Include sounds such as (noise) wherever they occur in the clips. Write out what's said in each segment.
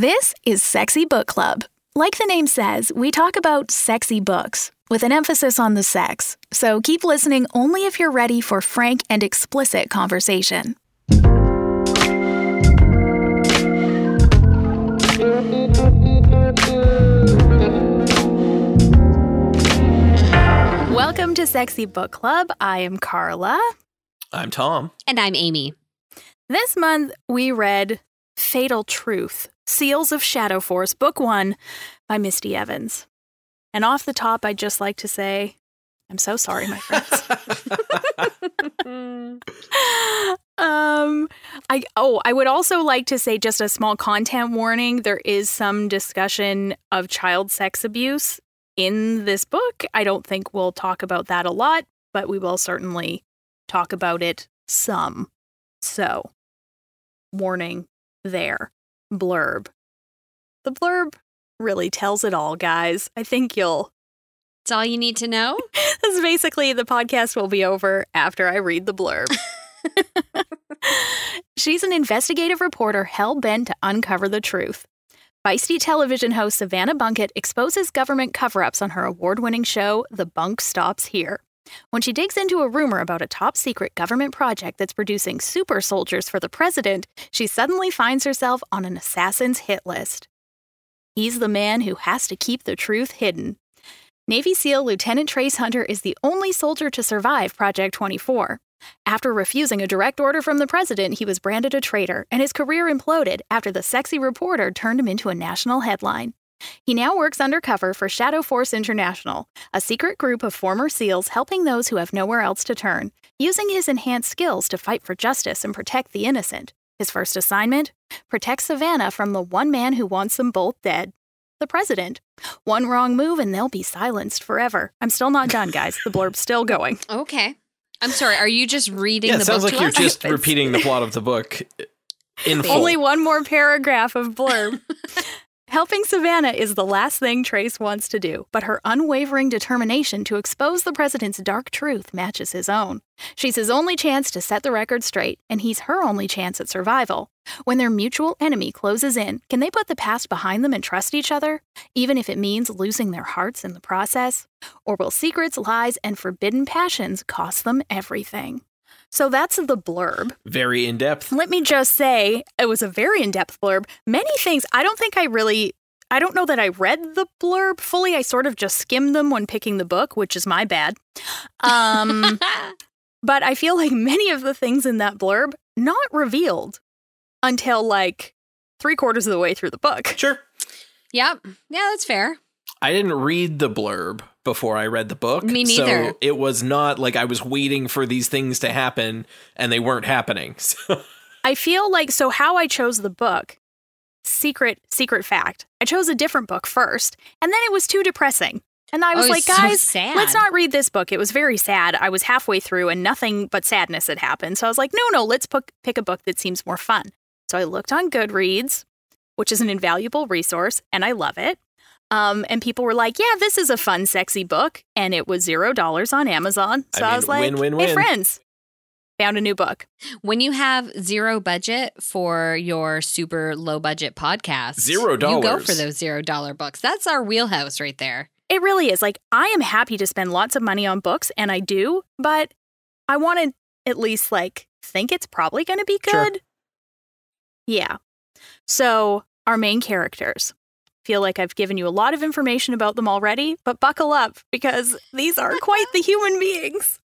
This is Sexy Book Club. Like the name says, we talk about sexy books with an emphasis on the sex. So keep listening only if you're ready for frank and explicit conversation. Welcome to Sexy Book Club. I am Carla. I'm Tom. And I'm Amy. This month we read Fatal Truth Seals of Shadow Force, Book One by Misty Evans. And off the top, I'd just like to say, I'm so sorry, my friends. (laughs) (laughs) um, I oh, I would also like to say just a small content warning. There is some discussion of child sex abuse in this book. I don't think we'll talk about that a lot, but we will certainly talk about it some. So, warning there. Blurb. The blurb really tells it all, guys. I think you'll. It's all you need to know. (laughs) this is basically the podcast will be over after I read the blurb. (laughs) (laughs) She's an investigative reporter hell bent to uncover the truth. Feisty television host Savannah Bunkett exposes government cover ups on her award winning show, The Bunk Stops Here. When she digs into a rumor about a top secret government project that's producing super soldiers for the president, she suddenly finds herself on an assassin's hit list. He's the man who has to keep the truth hidden. Navy SEAL Lieutenant Trace Hunter is the only soldier to survive Project 24. After refusing a direct order from the president, he was branded a traitor, and his career imploded after the sexy reporter turned him into a national headline. He now works undercover for Shadow Force International, a secret group of former SEALs helping those who have nowhere else to turn, using his enhanced skills to fight for justice and protect the innocent. His first assignment? Protect Savannah from the one man who wants them both dead the president. One wrong move and they'll be silenced forever. I'm still not done, guys. The blurb's still going. (laughs) Okay. I'm sorry. Are you just reading Yeah, the sounds book like to you're us? just (laughs) repeating the plot of the book in full. Only one more paragraph of blurb. (laughs) Helping Savannah is the last thing Trace wants to do, but her unwavering determination to expose the president's dark truth matches his own. She's his only chance to set the record straight, and he's her only chance at survival. When their mutual enemy closes in, can they put the past behind them and trust each other, even if it means losing their hearts in the process? Or will secrets, lies, and forbidden passions cost them everything? So that's the blurb. Very in depth. Let me just say, it was a very in depth blurb. Many things, I don't think I really, I don't know that I read the blurb fully. I sort of just skimmed them when picking the book, which is my bad. Um, (laughs) but I feel like many of the things in that blurb not revealed until like three quarters of the way through the book. Sure. yep. Yeah, that's fair. I didn't read the blurb before I read the book. Me neither. So it was not like I was waiting for these things to happen and they weren't happening. (laughs) So I feel like so how I chose the book. Secret secret fact. I chose a different book first, and then it was too depressing. And I was Oh, like, it's so guys, sad. let's not read this book. It was very sad. I was halfway through and nothing but sadness had happened. So I was like, no, no, let's pick, pick a book that seems more fun. So I looked on Goodreads, which is an invaluable resource, and I love it. Um, and people were like, yeah, this is a fun, sexy book. And it was zero dollars on Amazon. So I, mean, was like, win, win, hey, friends, found a new book. When you have zero budget for your super low budget podcast, Zero dollars, You go for those zero dollar books. That's our wheelhouse right there. It really is. Like, I am happy to spend lots of money on books, and I do, but I want to at least, like, think it's probably going to be Sure. good. Yeah. So, our main characters. Feel like I've given you a lot of information about them already, but buckle up because these are quite the human beings.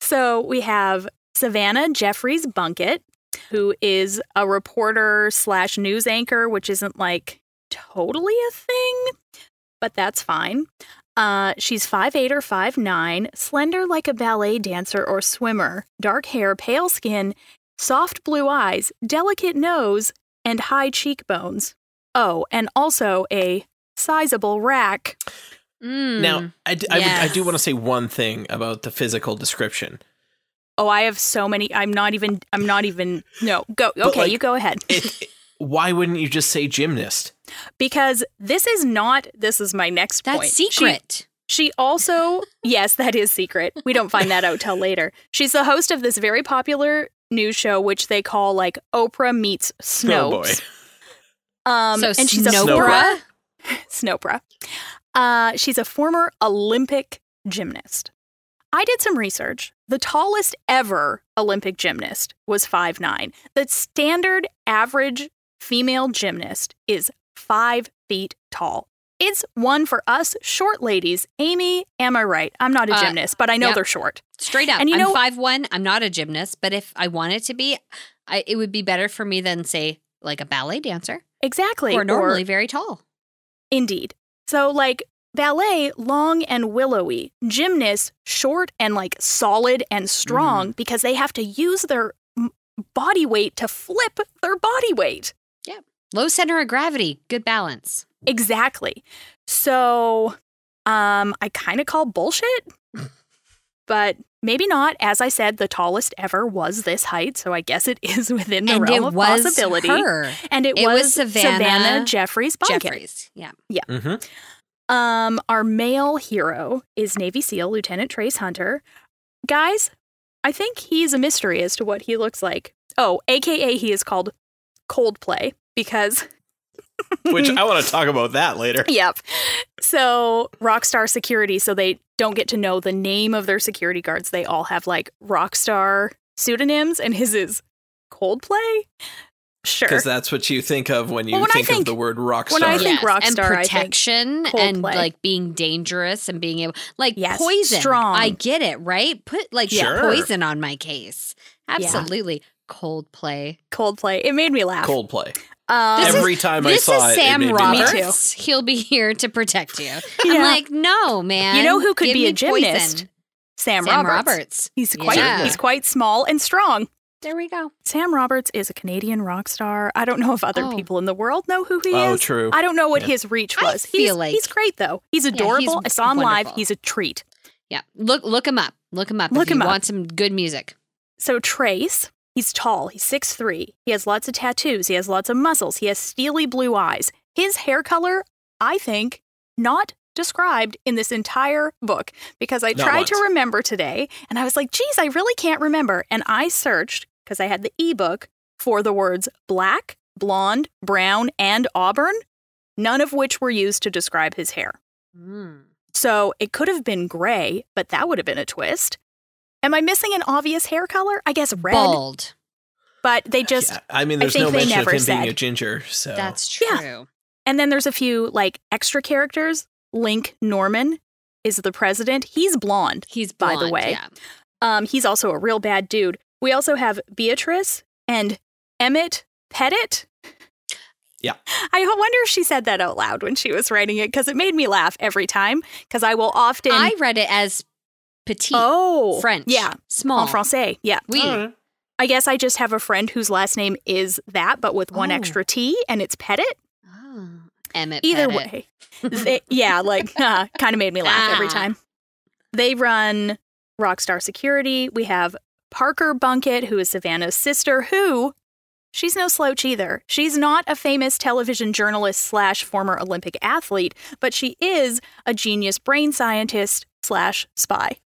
So, we have Savannah Jeffries Bunkett, who is a reporter slash news anchor, which isn't like totally a thing, but that's fine. Uh, she's 5'8 or 5'9, slender like a ballet dancer or swimmer, dark hair, pale skin, soft blue eyes, delicate nose, and high cheekbones. Oh, and also a sizable rack. Mm. now I, d- I would- I do want to say one thing about the physical description. Oh, I have so many. I'm not even. I'm not even. No, go. But, Okay, like, you go ahead. It, why wouldn't you just say gymnast? Because this is not. This is my next That's point. She- secret. She also, yes, that is secret. We don't find that out till later. She's the host of this very popular news show, which they call like Oprah meets Oh boy. Snopes. Um, so and she's a Snopra? (laughs) Snopra. Uh, she's a former Olympic gymnast. I did some research. The tallest ever Olympic gymnast was 5'9. The standard average female gymnast is five feet tall. It's one for us short ladies. Amy, am I right? I'm not a Uh, gymnast, but I know yep. they're short. Straight up. And you I'm know- five one. I'm not a gymnast, but if I wanted to be, I, it would be better for me than say like a ballet dancer Exactly. Or normally very tall. Indeed. So, like ballet, long and willowy, gymnasts, short and like solid and strong Mm-hmm. because they have to use their body weight to flip their body weight. Yeah. Low center of gravity, good balance. Exactly. So, um, I kind of call bullshit, (laughs) but maybe not. As I said, the tallest ever was this height, so I guess it (laughs) is within the and realm it of was possibility. her, And it, It was, was Savannah Jeffries Bunkett. Jeffries. Yeah. hmm Um, our male hero is Navy SEAL Lieutenant Trace Hunter. Guys, I think he's a mystery as to what he looks like. Oh, aka he is called Coldplay because Which I (laughs) want to talk about that later. Yep. So Rockstar Security, so they don't get to know the name of their security guards. They all have like Rockstar pseudonyms, and his is Coldplay. Sure. Because that's what you think of when you Well, when think, think- of the word rock when. I think rock and star, I think protection and like being dangerous and being able like Yes, poison. strong. I get it, right? Put like Sure. poison on my case. Absolutely. Coldplay. Coldplay. It made me laugh. Coldplay. Um, This is- Every time I This saw is it, Sam it made me. Me too. Roberts. He'll be here to protect you. Yeah. I'm like, no, man. You know who could Give be a gymnast? poison. Sam, Sam Roberts. Roberts. He's quite Yeah. he's quite small and strong. There we go. Sam Roberts is a Canadian rock star. I don't know if other Oh. people in the world know who he Oh, is. true. I don't know what Yeah. his reach was. I was. feel he's, like- he's great though. He's he's adorable. I saw him live. He's a treat. Yeah. Look look him up. Look him up Look if you him up. want some good music. So Trace, he's tall. He's 6'3". He has lots of tattoos. He has lots of muscles. He has steely blue eyes. His hair color, I think, not described in this entire book because I Not tried to remember today and I was like, geez, I really can't remember. And I searched because I had the ebook for the words black, blonde, brown, and auburn, none of which were used to describe his hair. Mm. So it could have been gray, but that would have been a twist. Am I missing an obvious hair color? I guess red. Bald. But they just Yeah, I mean, I there's think no they mention of never him being a ginger. So That's true. Yeah. And then there's a few like extra characters. Link Norman is the president. He's blonde. He's By the way. Yeah. Um, he's also a real bad dude. We also have Beatrice and Emmett Pettit. Yeah. I wonder if she said that out loud when she was writing it because it made me laugh every time. Because I will often. I read it as petite oh French. Yeah. Small. En français. Yeah. Oui. Alright. I guess I just have a friend whose last name is that, but with one Oh. extra T, and it's Pettit. Oh. Emmett Either Pettit. way, they, yeah, like (laughs) uh, kind of made me laugh every Ah. time. They run Rockstar Security. We have Parker Bunkett, who is Savannah's sister, who she's no slouch either. She's not a famous television journalist slash former Olympic athlete, but she is a genius brain scientist slash spy.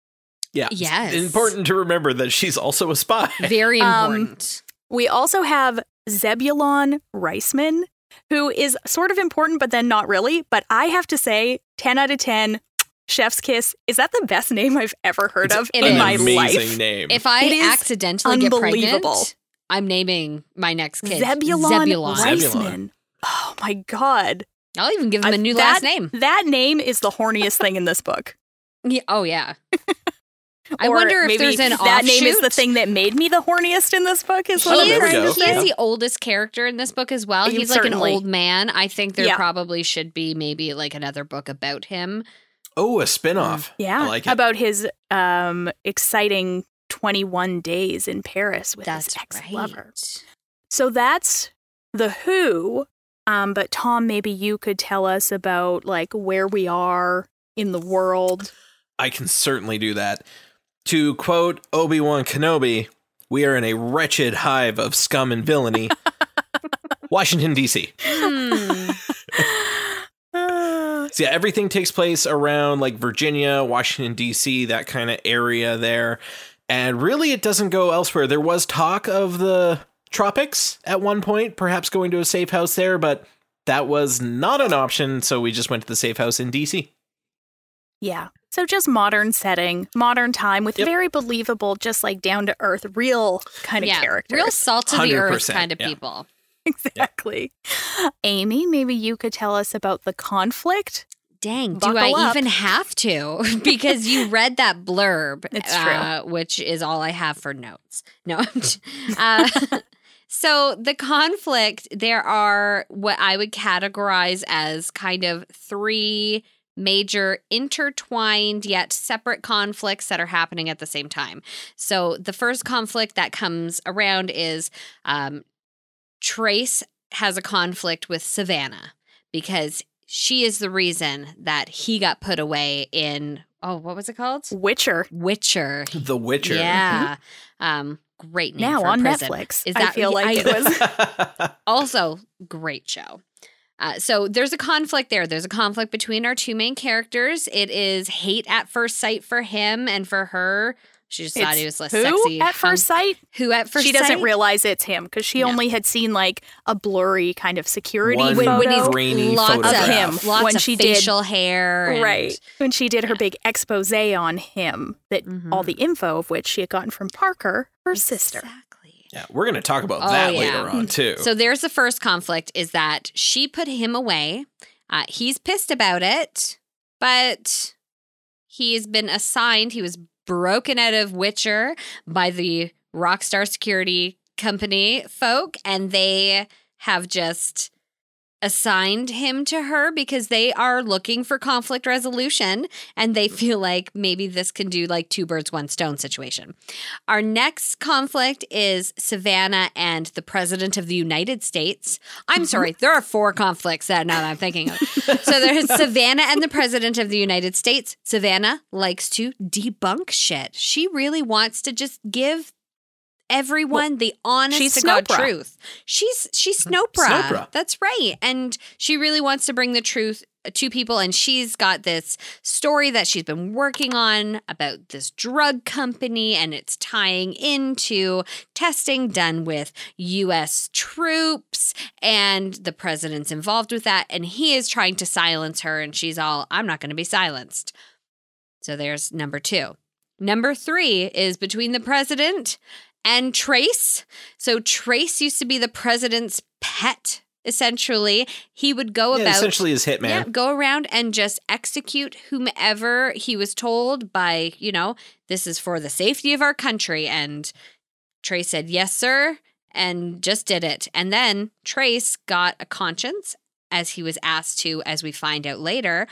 Yeah. It's Yes. important to remember that she's also a spy. (laughs) Very Um, important. We also have Zebulon Reisman, who is sort of important, but then not really. But I have to say, 10 out of 10, Chef's Kiss, is that the best name I've ever heard It's of in is. my amazing life? name. if I it is accidentally get pregnant, I'm naming my next kid Zebulon, Zebulon. Zebulon. Reisman. Oh my God. I'll even give him a new that- last name. That name is the horniest thing in this book. (laughs) Yeah, oh yeah. (laughs) (laughs) I wonder if there's an that name is the thing that made me the horniest in this book. Is what I'm there we trying go. to He say. is the oldest character in this book as well. You- He's like an old man. I think there Yeah. probably should be maybe like another book about him. oh, a spin-off. Yeah, I like it. about his um, exciting 21 days in Paris with That's his ex-lover. right. So that's the Who. Um, but Tom, maybe you could tell us about like where we are in the world. I can certainly do that. To quote Obi-Wan Kenobi, we are in a wretched hive of scum and villainy. (laughs) Washington, D.C. Hmm. So yeah, everything takes place around like Virginia, Washington D.C., that kind of area there, and really it doesn't go elsewhere. There was talk of the tropics at one point, perhaps going to a safe house there, but that was not an option, so we just went to the safe house in DC. Yeah. So just modern setting, modern time with Yep. very believable, just like down to earth, real kind of yeah, characters. real salt of the earth kind of yeah. people. exactly. Amy, maybe you could tell us about the conflict. Dang, do I up. even have to? (laughs) because you read that blurb. (laughs) It's true. uh, which is all I have for notes. No. (laughs) Uh, so the conflict, there are what I would categorize as kind of three major intertwined yet separate conflicts that are happening at the same time. So the first conflict that comes around is um, Trace has a conflict with Savannah because she is the reason that he got put away in oh what was it called Witcher. Witcher. The Witcher. Yeah. Um great name Now for a on prison. Netflix. Is I that feel like it was. (laughs) also great show. Uh, so there's a conflict there. There's a conflict between our two main characters. It is hate at first sight for him and for her. She just thought It's he was less who sexy. at first sight? Who at first she doesn't realize it's him because she No. only had seen like a blurry kind of security One photo. when he's grainy lots photograph. of him lots when of she did- facial hair, and- Right. When she did her big expose on him, that Mhm. all the info of which she had gotten from Parker, her sister. Yeah, we're going to talk about Oh, that yeah. later on, too. So there's the first conflict is that she put him away. Uh, he's pissed about it, but he's been assigned, he was broken out of Witcher by the Rockstar Security Company folk, and they have just assigned him to her because they are looking for conflict resolution and they mm-hmm. feel like maybe this can do like two birds one stone situation. Our next conflict is Savannah and the president of the United States. I'm mm-hmm. sorry, there are four conflicts that now that I'm thinking of. so there's (laughs) Savannah and the president of the United States. Savannah likes to debunk shit. She really wants to just give everyone the honest she's to God truth. She's she's Snopra. Snopra. That's right. And she really wants to bring the truth to people and she's got this story that she's been working on about this drug company and it's tying into testing done with US troops and the president's involved with that and he is trying to silence her and she's all I'm not going to be silenced. So there's number 2. Number 3 is between the president and Trace. So Trace used to be the president's pet essentially. He would go Yeah, about essentially his hitman. yeah, go around and just execute whomever he was told by, you know, this is for the safety of our country. And Trace said, yes, sir, and just did it. And then Trace got a conscience, as he was asked to, as we find out later,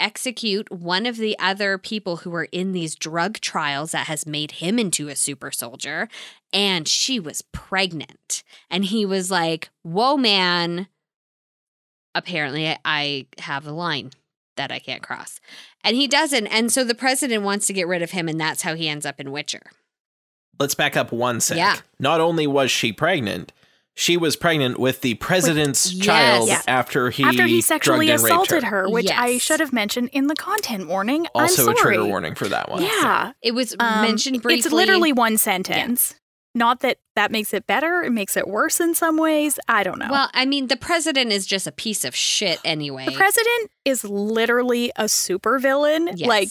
execute one of the other people who were in these drug trials that has made him into a super soldier. And she was pregnant. And he was like, whoa, man apparently I- have a line that I can't cross. And he doesn't. And so the president wants to get rid of him, and that's how he ends up in Witcher. Let's back up one sec. Yeah. Not only was she pregnant, she was pregnant with the president's Yes. child Yeah. after he After he sexually and assaulted her. her, which I should have mentioned in the content warning. Also I'm a sorry. trigger warning for that one. Yeah. It was Um, mentioned briefly. It's literally one sentence. Not that that makes it better. It makes it worse in some ways. I don't know. Well, I mean, the president is just a piece of shit anyway. the president is literally a supervillain. Yes. Like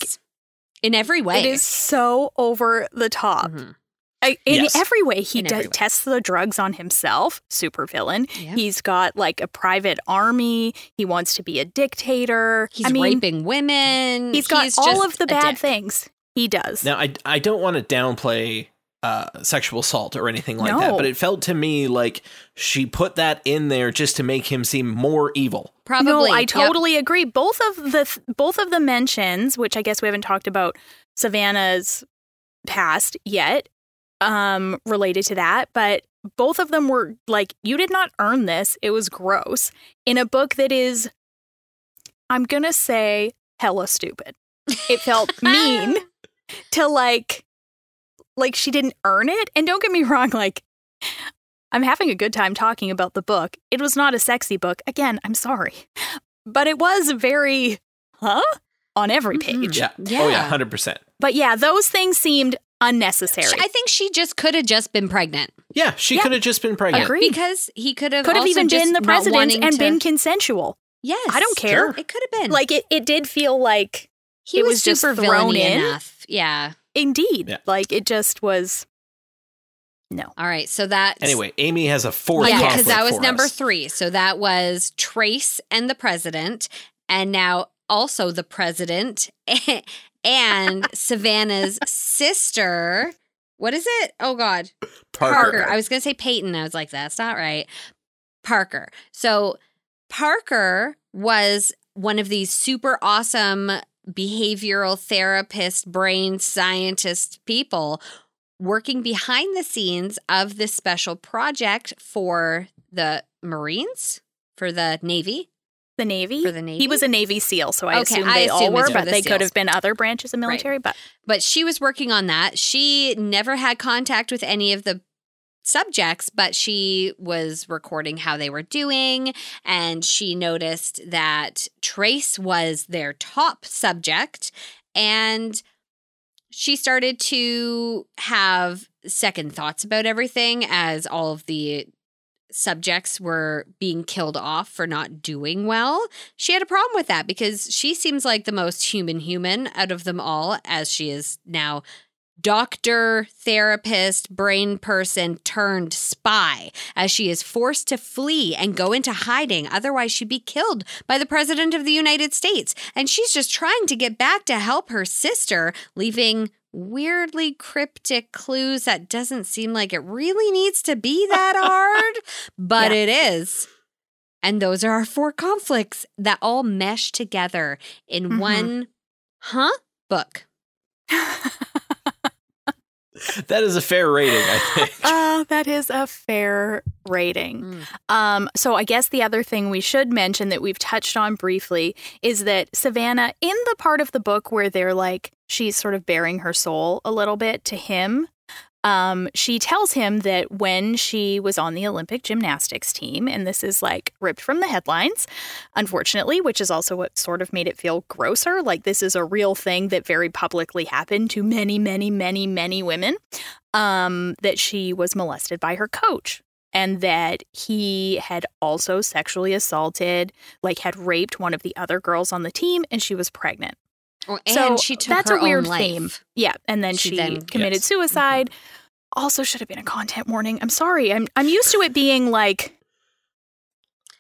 in every way. it is so over the top. Mhm. I, in Yes. every way, he In does every way. tests the drugs on himself. Supervillain. Yeah. He's got like a private army. He wants to be a dictator. He's I mean, raping women. He's got all of the bad dick. things. He does. Now, I, I don't want to downplay uh, sexual assault or anything like that, but it felt to me like she put that in there just to make him seem more evil. Probably. No, I Yep. totally agree. Both of the both of the mentions, which I guess we haven't talked about Savannah's past yet, um, related to that, but both of them were like, you did not earn this. It was gross. In a book that is, I'm gonna say, hella stupid. It felt (laughs) mean to like like she didn't earn it. And don't get me wrong, like I'm having a good time talking about the book. It was not a sexy book. Again, I'm sorry. But it was very huh? On every Mhm. page. Yeah. Yeah. Oh, yeah, 100%. But yeah, those things seemed unnecessary. I think she just could have just been pregnant Yeah, she Yeah. could have just been pregnant. Agreed. because he could have Could have even been the president and to- been consensual. Yes, I don't care. It could have been Like it, it did feel like he it was, was just super thrown villainy in. enough. Yeah. indeed, Yeah. like it just was. No. All right. So that Anyway, Amy has a fourth yeah, because that was number us. three. So that was Trace and the president, and now also the president (laughs) and Savannah's sister. What is it? Oh God, Parker. I was gonna say Peyton. I was like, that's not right. Parker. So Parker was one of these super awesome behavioral therapist, brain scientist people working behind the scenes of this special project for the Marines, for the Navy, The Navy. for the Navy. He was a Navy SEAL, so I Okay, assume I they all were, but the they could have been other branches of military. But but she was working on that. She never had contact with any of the subjects, but she was recording how they were doing. And she noticed that Trace was their top subject. And she started to have second thoughts about everything as all of the subjects were being killed off for not doing well. She had a problem with that because she seems like the most human human out of them all, as she is now doctor, therapist, brain person turned spy, as she is forced to flee and go into hiding. Otherwise, she'd be killed by the President of the United States. And she's just trying to get back to help her sister, leaving weirdly cryptic clues that doesn't seem like it really needs to be that (laughs) hard, but Yeah. it is. And those are our four conflicts that all mesh together in Mhm. one, huh? Book. That is a fair rating, I (laughs) think. uh, that is a fair rating. Mm. Um, so I guess the other thing we should mention that we've touched on briefly is that Savannah, in the part of the book where they're like she's sort of bearing her soul a little bit to him, um, she tells him that when she was on the Olympic gymnastics team, and this is like ripped from the headlines, unfortunately, which is also what sort of made it feel grosser. Like this is a real thing that very publicly happened to many, many, many, many women. Um, that she was molested by her coach and that he had also sexually assaulted, like had raped one of the other girls on the team, and she was pregnant. Oh, and So she took that's her a weird own life. theme. Yeah, and then She she, then- committed Yes. Mm-hmm. suicide. Also, should have been a content warning. I'm sorry. I'm I'm used to it being like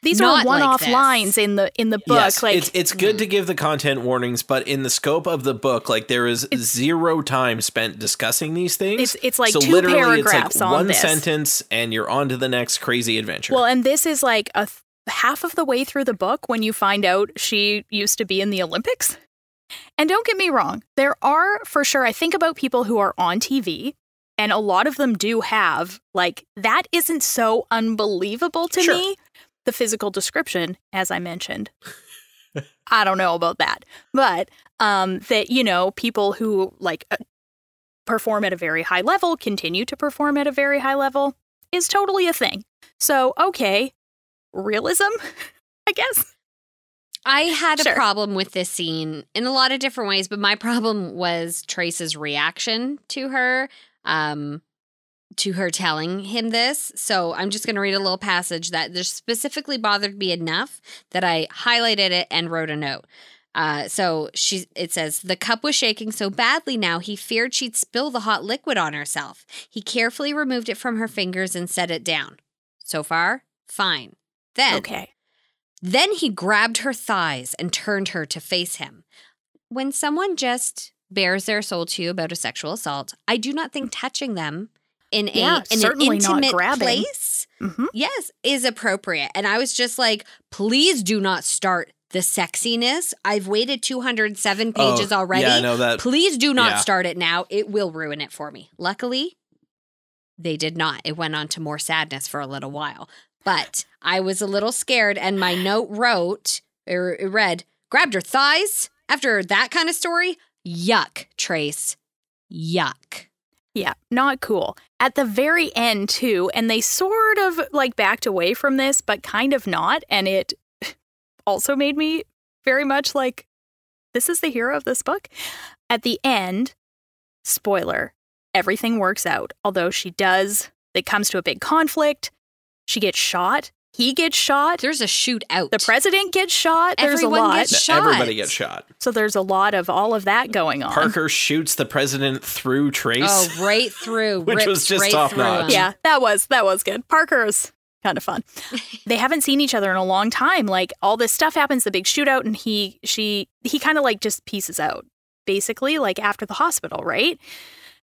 these Not are one-off this. lines in the in the book. yes, like it's it's good to give the content warnings, but in the scope of the book, like there is zero time spent discussing these things. It's- it's like so two literally paragraphs it's like on one this. sentence, and you're on to the next crazy adventure. well, and this is like a th- half of the way through the book when you find out she used to be in the Olympics. And don't get me wrong, there are for sure. I think about people who are on TV, and a lot of them do have like that. Isn't so unbelievable to Sure. me. The physical description, as I mentioned, (laughs) I don't know about that, but um, that you know people who like uh, perform at a very high level continue to perform at a very high level is totally a thing. So okay, realism, (laughs) I guess. I had a problem with this scene in a lot of different ways, but my (laughs) problem was Trace's reaction to her, um, to her telling him this. So I'm just going to read a little passage that just specifically bothered me enough that I highlighted it and wrote a note. Uh, so she, it says, the cup was shaking so badly now he feared she'd spill the hot liquid on herself. He carefully removed it from her fingers and set it down. So far, fine. Then Okay. Then he grabbed her thighs and turned her to face him. When someone just bears their soul to you about a sexual assault, I do not think touching them in a Yeah, in an certainly not intimate grabbing. place, hmm yes, is appropriate. And I was just like, please do not start the sexiness. I've waited 207 Oh, pages already. Yeah, I know that. Please do not yeah. start it now. It will ruin it for me. Luckily, they did not. It went on to more sadness for a little while. But I was a little scared, and my note wrote, or it read, grabbed her thighs after that kind of story. Yuck, Trace. Yuck. Yeah, not cool. At the very end, too, and they sort of like backed away from this, but kind of not. And it (laughs) also made me very much like, this is the hero of this book. At the end, spoiler, everything works out. Although she does, it comes to a big conflict. She gets shot. He gets shot. There's a shootout. The president gets shot. There's Everyone a lot. gets shot. Everybody gets shot. so there's a lot of all of that going on. Parker shoots the president through Trace. Oh, right through. (laughs) Which was just right top notch. him. Yeah, that was that was good. Parker's kind of fun. (laughs) they haven't seen each other in a long time. Like all this stuff happens, the big shootout, and he she he kind of like just pieces out, basically, like after the hospital, right?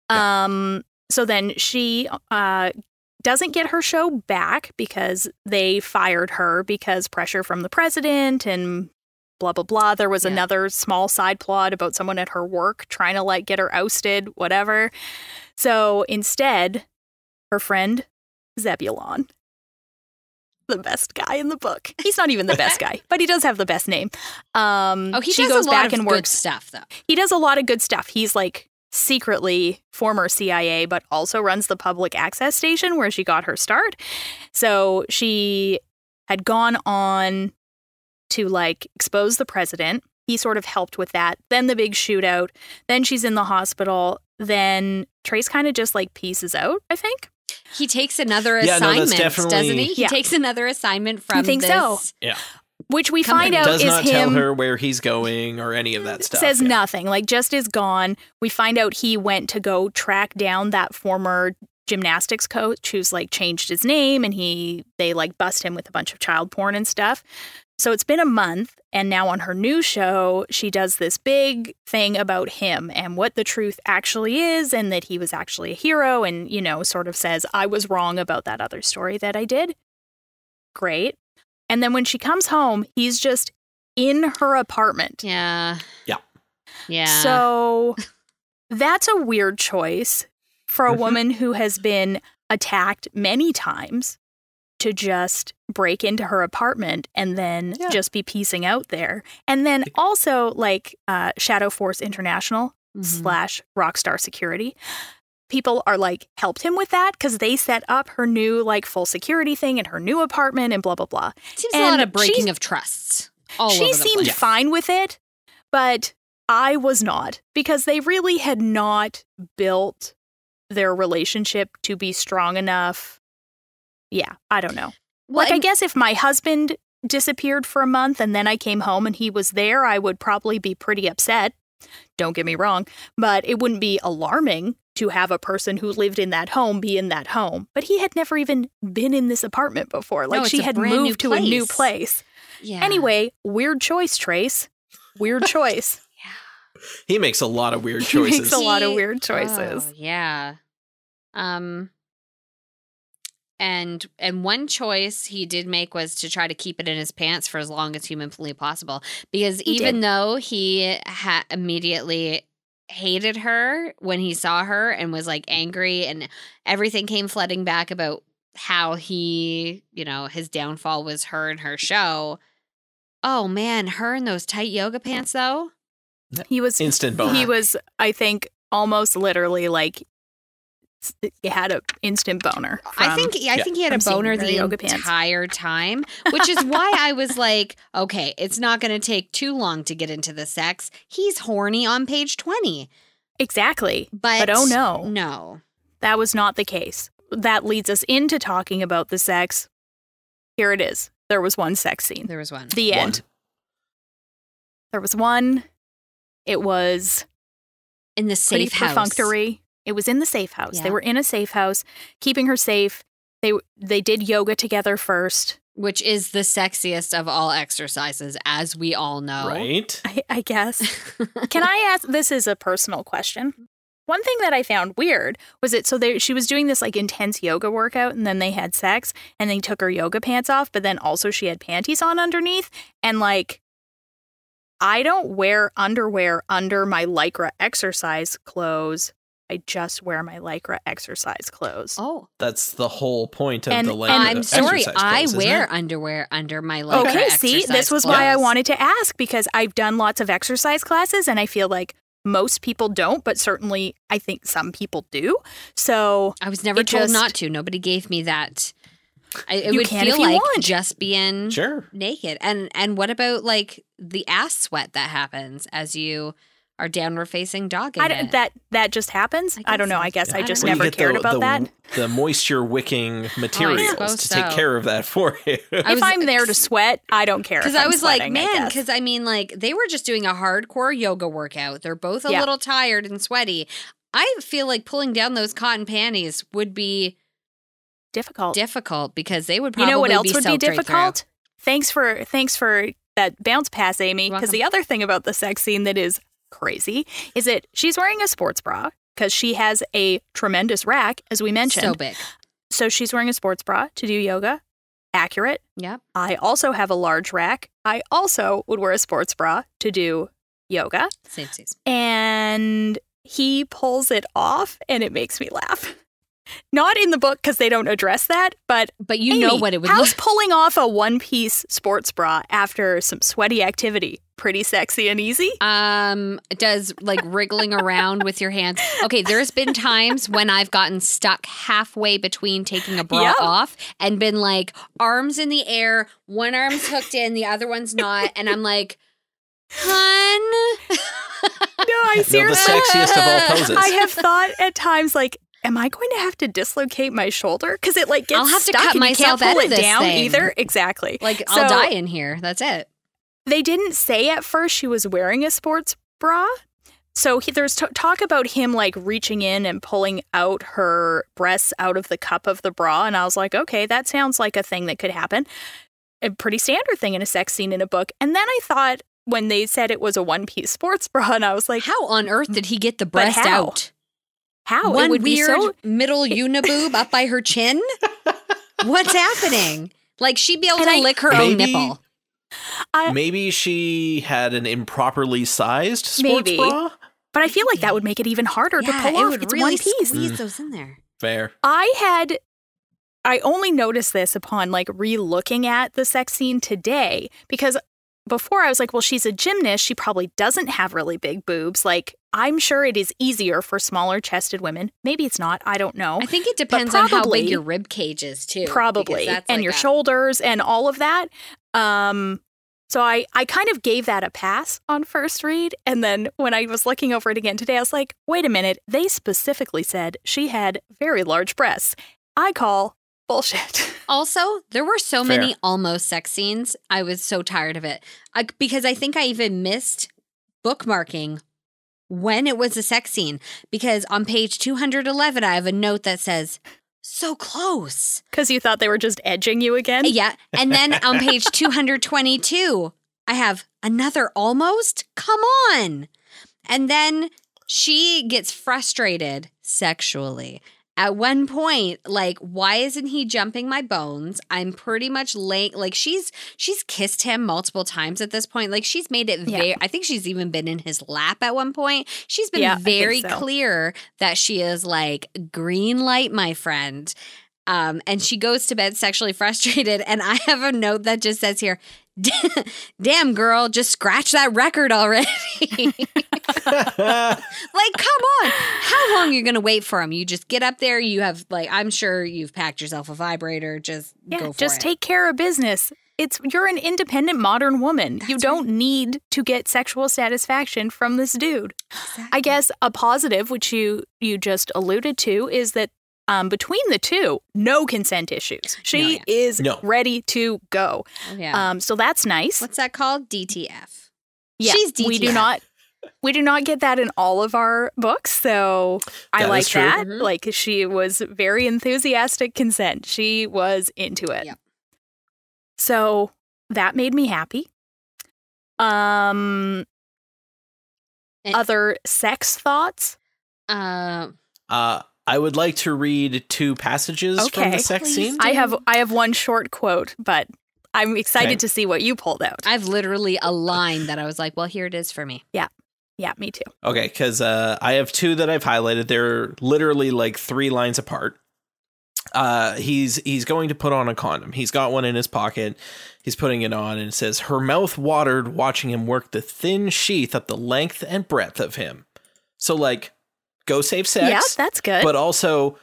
Um. So then she uh doesn't get her show back because they fired her because pressure from the president and blah blah blah. There was Yeah. another small side plot about someone at her work trying to like get her ousted, whatever. So instead, her friend Zebulon, the best guy in the book. He's not even the best (laughs) guy, but he does have the best name. Um, Oh, he she does goes a lot back of and good works. stuff, though. He does a lot of good stuff. He's like secretly former CIA, but also runs the public access station where she got her start. So she had gone on to like expose the president. He sort of helped with that. Then the big shootout. Then she's in the hospital. Then Trace kind of just like pieces out, I think. He takes another Yeah, no, assignment, definitely- doesn't he? He Yeah. takes another assignment from think this. so. Which we Come find on. out Does is not him tell her where he's going or any of that stuff. says yeah. nothing like just is gone we find out he went to go track down that former gymnastics coach who's like changed his name and he they like bust him with a bunch of child porn and stuff so it's been a month and now on her new show she does this big thing about him and what the truth actually is and that he was actually a hero and you know sort of says i was wrong about that other story that i did great and then when she comes home he's just in her apartment Yeah. Yeah. Yeah. so (laughs) that's a weird choice for a Mhm. woman who has been attacked many times to just break into her apartment and then Yeah. just be piecing out there. And then also like uh, Shadow Force International Mhm. slash Rockstar Security. People are like helped him with that because they set up her new like full security thing in her new apartment and blah blah blah seems a lot of breaking of trusts. All she over the seemed place. fine with it, but I was not because they really had not built their relationship to be strong enough. Yeah, I don't know. Well, like, I guess if my husband disappeared for a month and then I came home and he was there, I would probably be pretty upset. Don't get me wrong, but it wouldn't be alarming to have a person who lived in that home be in that home. But he had never even been in this apartment before. Like it's she had moved to a new place. place. yeah. Anyway, weird choice, Trace. Weird (laughs) choice. yeah. He makes a lot of weird (laughs) He choices. makes a lot of weird choices. Oh, yeah. Um and and one choice he did make was to try to keep it in his pants for as long as humanly possible because He even did. though he ha- immediately hated her when he saw her and was like angry and everything came flooding back about how he, you know, his downfall was her and her show. Oh man, her in those tight yoga pants though. He was Instant boner. he was I think almost literally like s- he had an instant boner. I from- think I yeah. think he had a boner her the yoga pants. entire time, which is why I was like, (laughs) okay, it's not going to take too long to get into the sex. He's horny on page 20. exactly. But, But oh no. No. That was not the case. That leads us into talking about the sex. Here it is. There was one sex scene. There was one. The One. end. There was one. It was In the safe house. perfunctory. It was in the safe house. Yeah. They were in a safe house, keeping her safe. They they did yoga together first. Which is the sexiest of all exercises, as we all know. Right? I, I guess. (laughs) Can I ask? This is a personal question. One thing that I found weird was it so they, she was doing this like intense yoga workout and then they had sex and they took her yoga pants off, but then also she had panties on underneath. And like, I don't wear underwear under my Lycra exercise clothes. I just wear my Lycra exercise clothes. oh. That's the whole point of And- the and leg I'm sorry. exercise I clothes, isn't wear underwear under my Lycra Okay, see, this exercise was why I wanted to ask because I've done lots of exercise classes and I feel like most people don't, but certainly I think some people do. So I was never told just- not to. Nobody gave me that. I, it You would can feel if you like want. just being Sure. naked. And and what about like the ass sweat that happens as you are downward facing dogging I don't, that that just happens. I I, don't know. I guess I I just know. Well, never get cared the, about the, that. The moisture wicking (laughs) oh, materials suppose to take so. care of that for you. I if I'm there to sweat, I don't care. Because I was like, sweating, I man, because I mean, like, they were just doing a hardcore yoga workout. They're both a Yeah. little tired and sweaty. I feel like pulling down those cotton panties would be difficult. difficult because they would Probably you know what else be would be soaked right through. difficult? Thanks for thanks for that bounce pass, Amy. Because the other thing about the sex scene that is crazy is that she's wearing a sports bra because she has a tremendous rack, as we mentioned. So big. So she's wearing a sports bra to do yoga. Accurate. Yep. I also have a large rack. I also would wear a sports bra to do yoga. Same season. And he pulls it off and it makes me laugh. (laughs) Not in the book because they don't address that, but But you know what it would how's look pulling off a one piece sports bra after some sweaty activity pretty sexy and easy? Um, does like wriggling around with your hands. Okay, there's been times when I've gotten stuck halfway between taking a bra Yeah. off and been like arms in the air, one arm's hooked in, the other one's not, and I'm like, hun. No, I No, the sexiest of all poses. I have thought at times like, am I going to have to dislocate my shoulder because it like gets I'll have to stuck cut and you can't pull out of it down thing. either? Exactly. Like I'll die in here. That's it. They didn't say at first she was wearing a sports bra. So he, there's t- talk about him like reaching in and pulling out her breasts out of the cup of the bra. And I was like, okay, that sounds like a thing that could happen. A pretty standard thing in a sex scene in a book. And then I thought when they said it was a one piece sports (laughs) bra, and I was like, How on earth mm, did he get the breast out? How? One it would weird be so. middle (laughs) uniboob up by her chin? What's happening? Like she'd be able And to I- lick her own nipple. I, Maybe she had an improperly sized sports Maybe. bra. but I feel like that would make it even harder to pull it off. would It's really one piece. squeeze Mm. those in there. Fair. I had I only noticed this upon like re-looking at the sex scene today because before I was like, well, she's a gymnast, she probably doesn't have really big boobs. Like I'm sure it is easier for smaller chested women. Maybe it's not, I don't know. I think it depends on how big your rib cage is too. Probably. And like your a- shoulders and all of that. Um so I, I kind of gave that a pass on first read. And then when I was looking over it again today, I was like, wait a minute. They specifically said she had very large breasts. I call bullshit. (laughs) Also, there were so Fair. many almost sex scenes. I was so tired of it I, because I think I even missed bookmarking when it was a sex scene. Because on page 211, I have a note that says, so close. Because you thought they were just edging you again? Yeah. And then on page (laughs) 222, I have another almost. Come on. And then she gets frustrated sexually. At one point, like, why isn't he jumping my bones? I'm pretty much late. Like, she's she's kissed him multiple times at this point. Like, she's made it Yeah. very. I think she's even been in his lap at one point. She's been Yeah, very so. clear that she is like green light, my friend. Um, and she goes to bed sexually (laughs) frustrated. And I have a note that just says here, (laughs) damn girl, just scratch that record already. (laughs) like, come on. How long are you gonna wait for him? You just get up there, you have like I'm sure you've packed yourself a vibrator. Just Yeah, go for just it. take care of business. It's you're an independent modern woman. you don't need to get sexual satisfaction from this dude. I guess a positive, which you you just alluded to, is that um, between the two, no consent issues. She yeah. is No. ready to go. Oh, yeah. Um, so that's nice. What's that called? DTF. Yeah, She's we do not we do not get that in all of our books, so I like true. that. Mhm. Like she was very enthusiastic consent. She was into it. Yep. So that made me happy. Um And- other sex thoughts? Uh, Uh, I would like to read two passages from the sex Please scene. do. I have I have one short quote, but I'm excited Okay. to see what you pulled out. I've literally a line that I was like, well, here it is for me. yeah, Yeah, me too. Okay, because uh, I have two that I've highlighted. They're literally like three lines apart. Uh, he's he's going to put on a condom. He's got one in his pocket. He's putting it on, and it says, "Her mouth watered watching him work the thin sheath up the length and breadth of him." So, like, go save sex. Yeah, that's good. but also,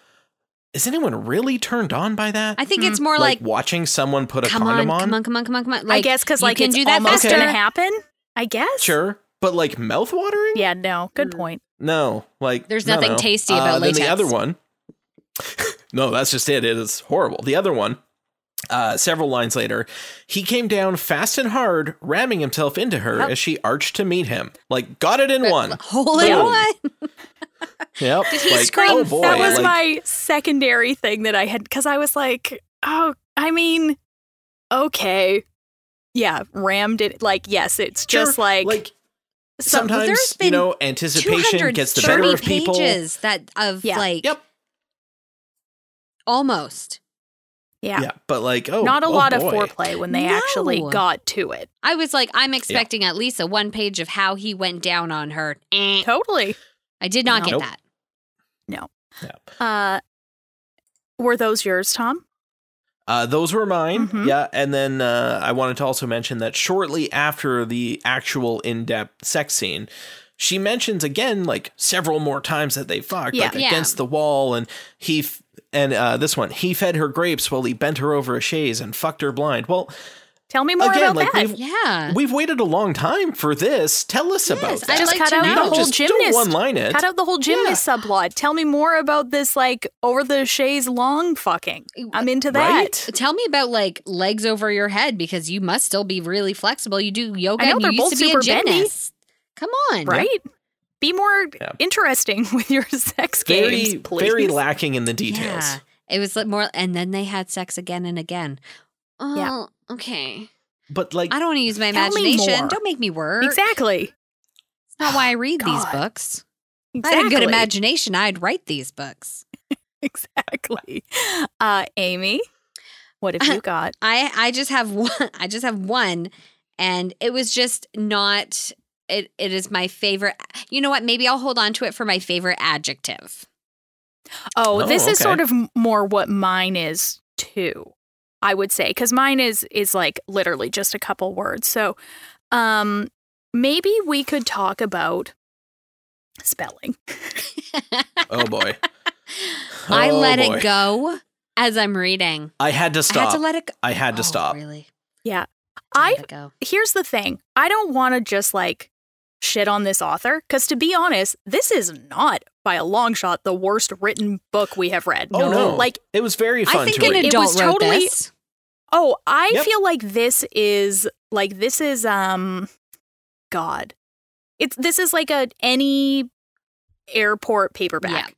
is anyone really turned on by that? I think Hmm. it's more like, like, watching someone put a come condom on, on. come on, come on, come on, come on. I guess because like can it's do that almost faster. gonna happen. I guess. Sure. but like mouthwatering. Yeah, no, good Mm. point. No, like There's no, nothing no. tasty Uh, about then the other one. (laughs) no, that's just it. It is horrible. The other one. Uh, several lines later, he came down fast and hard, ramming himself into her Yep. as she arched to meet him. Like, got it in one. Hole in one. (laughs) Yep. Did he like, scream? oh boy. that was like, my secondary thing that I had because I was like, oh, I mean, okay. Yeah, rammed it. Like, yes, it's sure, just like, like some- sometimes there's you been know anticipation gets the better of people. pages that of Yeah. like Yep. almost. yeah, Yeah, but like oh, not a oh lot of foreplay when they actually got to it. I was like, I'm expecting at least a one page of how he went down on her. Eh. Totally. I did not No. get Nope. that. Yeah. Uh, were those yours, Tom? Uh, those were mine. Mhm. Yeah. And then uh, I wanted to also mention that shortly after the actual in depth sex scene, she mentions again, like several more times that they fucked, Yeah. like Yeah. against the wall. And he, f- and uh, this one, he fed her grapes while he bent her over a chaise and fucked her blind. Well, Tell me more Again, about like, that. we've- Yeah. we've waited a long time for this. Tell us about that. I'd Just like cut to out know. the Don't whole just gymnast. Don't one line it. Cut out the whole gymnast subplot. Tell me more about this, like over the chaise long fucking. I'm uh, into that. Right? Tell me about like legs over your head because you must still be really flexible. You do yoga I know, and they're you used both to be a super bendy. gymnast. Come on. Right? Be more Yeah. interesting (laughs) with your sex very, games, please. very lacking in the details. Yeah. It was more and then they had sex again and again. Oh, Yeah. Uh, okay. But like, I don't want to use my imagination. Don't make me work. exactly. It's not why I read these God. books. If Exactly. I had a good imagination, I'd write these books. (laughs) Exactly. Uh, Amy, what have you (laughs) got? I I just have (laughs) one. I just have one, and it was just not. It it is my favorite. You know what? Maybe I'll hold on to it for my favorite adjective. Oh, Oh, this is sort of more what mine is too. I would say because mine is is like literally just a couple words. So, um, maybe we could talk about spelling. (laughs) oh boy. (laughs) I Oh, let boy. it go as I'm reading. I had to stop. I stop. had to let it go. I had to Oh, stop. Really? Yeah, To I go. here's the thing. I don't want to just like shit on this author because to be honest, this is not by a long shot the worst written book we have read. Oh no! like it was very fun I think to an read. It was wrote totally- this. Oh, I Yep. feel like this is like this is um god. It's this is like a any airport paperback. Yeah.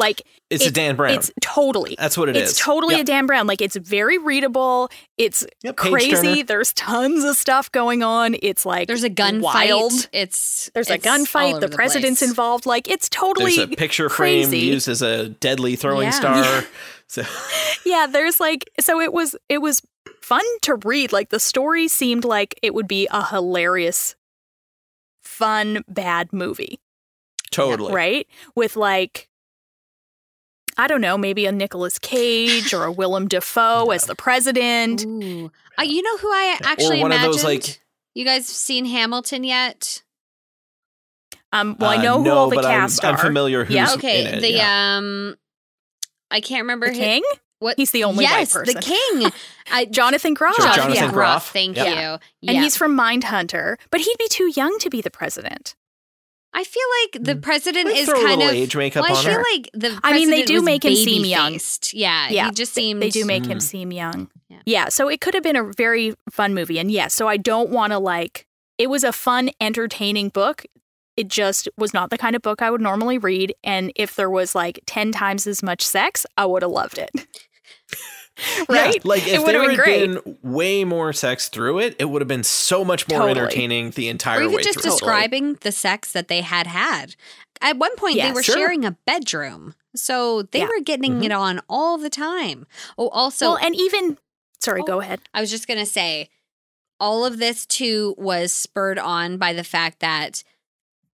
Like it's a Dan Brown. it's totally That's what it is. it's totally Yep. a Dan Brown. Like it's very readable. It's Yep, crazy. There's tons of stuff going on. It's like There's a gunfight. It's There's it's a gunfight. over The president's place. involved. Like it's totally There's a picture frame crazy. used as a deadly throwing Yeah. star. Yeah. (laughs) So (laughs) yeah there's like so it was it was fun to read like the story seemed like it would be a hilarious fun bad movie totally. right with like i don't know maybe a Nicolas cage or a willem dafoe as the president (laughs) Ooh. Uh, you know who I Yeah. actually or one imagined? of those like you guys seen Hamilton yet? um well i uh, know who no, all the but I'm, cast I'm familiar who's Yeah. Okay, in it. the yeah. um, I can't remember the his- king What He's the only white yes, person. the king. (laughs) I jonathan groff Jonathan, Jonathan Groff. Groff. Thank Yep. you. and he's from mindhunter but he'd be too young to be the president I feel like the Mm. president Let's is throw a kind of. age makeup well, I feel her. like the. I mean, they do make him seem young. baby-faced. Yeah, Yeah, he just They- seemed. They do make him Mm. seem young. Yeah. Yeah. so it could have been a very fun movie. And yes, so I don't want to like, it was a fun, entertaining book. It just was not the kind of book I would normally read. And if there was like 10 times as much sex, I would have loved it. (laughs) right? Yeah, like if would there have had been great. been way more sex through it, it would have been so much more Totally. entertaining the entire Or even way just through. describing the sex that they had had. At one point, they were Sure. sharing a bedroom, so they Yeah. were getting Mhm. it on all the time. Oh, also, well, and even, sorry, Oh. go ahead. I was just going to say, all of this too was spurred on by the fact that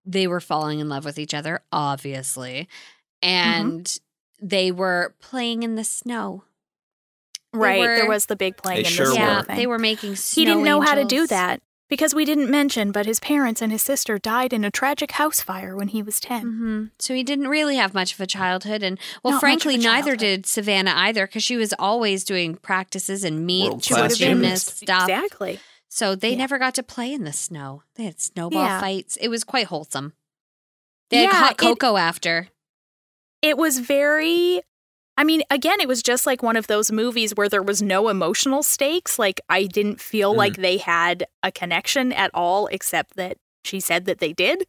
they were falling in love with each other, obviously, and they were playing in the snow. They Right. were- there was the big playing They in sure the were. snow yeah, thing. they were making. snow he didn't snow know how to do that because we didn't mention, but his parents and his sister died in a tragic house fire when he was 10. hmm So he didn't really have much of a childhood, and well, Not frankly, neither did Savannah either, because she was always doing practices and meets World-class and gymnast. gymnast stuff. Exactly. So they Yeah. never got to play in the snow. They had snowball Yeah. fights. It was quite wholesome. They had Yeah, hot it- cocoa after. it was very I mean, again, it was just like one of those movies where there was no emotional stakes. Like I didn't feel Mm. like they had a connection at all, except that she said that they did.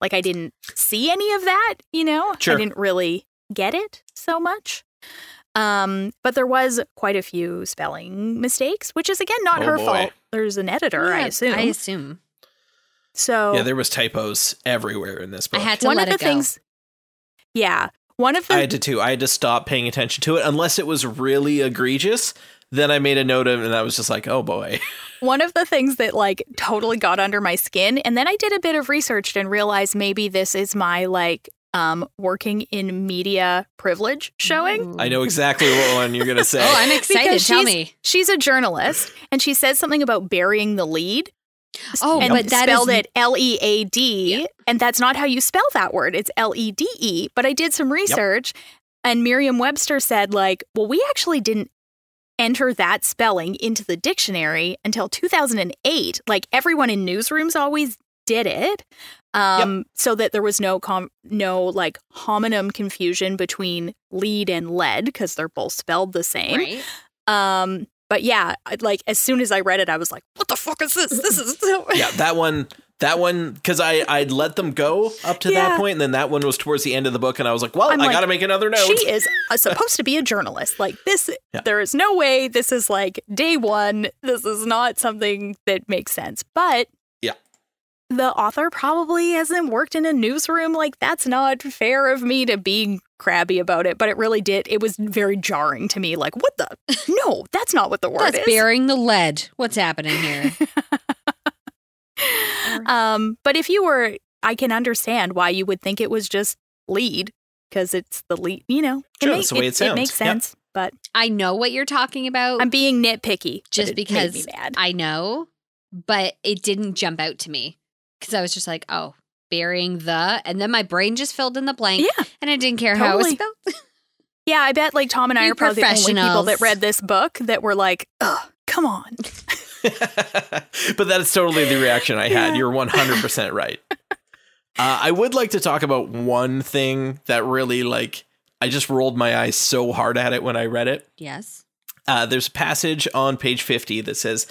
Like I didn't see any of that, you know? Sure. I didn't really get it so much. Um, but there was quite a few spelling mistakes, which is again not Oh, her boy. fault. There's an editor, I assume. I assume. so Yeah, there was typos everywhere in this book. I had to one let of it the go. things Yeah. One of the I had to too. I had to stop paying attention to it unless it was really egregious. Then I made a note of it and I was just like, oh boy. (laughs) one of the things that like totally got under my skin and then i did a bit of research and realized maybe this is my like um working in media privilege showing I know exactly what one you're going (laughs) to say. Oh, I'm excited. Tell me. she's a journalist and she says something about burying the lead Oh, and but that spelled is it l-e-a-d and that's not how you spell that word. It's l-e-d-e but i did some research and merriam-webster said like well we actually didn't enter that spelling into the dictionary until 2008 like everyone in newsrooms always did it um so that there was no com- no like homonym confusion between lead and lead because they're both spelled the same. Right. um but yeah like as soon as i read it i was like what the fuck is this this is (laughs) yeah, that one, that one, because I I'd let them go up to Yeah. that point, and then that one was towards the end of the book, and I was like, well, I'm I like, got to make another note. she is uh, supposed to be a journalist like this Yeah. there is no way this is like day one this is not something that makes sense but. The author probably hasn't worked in a newsroom like that's not fair of me to be crabby about it but it really did it was very jarring to me like what the (laughs) no that's not what the word is. That's is bearing the lead. What's happening here? (laughs) um but if you were i can understand why you would think it was just lead because it's the lead you know it Sure, ma- that's the way it sounds. makes Yep. sense but I know what you're talking about. i'm being nitpicky just because I know, but it didn't jump out to me because I was just like, oh, burying the, and then my brain just filled in the blank, yeah and I didn't care how it was spelled. (laughs) yeah i bet like tom and i You are probably the only people that read this book that were like ugh come on (laughs) (laughs) but that's totally the reaction I had. Yeah. You're 100% right. Uh, I would like to talk about one thing that really, like, I just rolled my eyes so hard at it when I read it. yes. Uh, there's a passage on page 50 that says,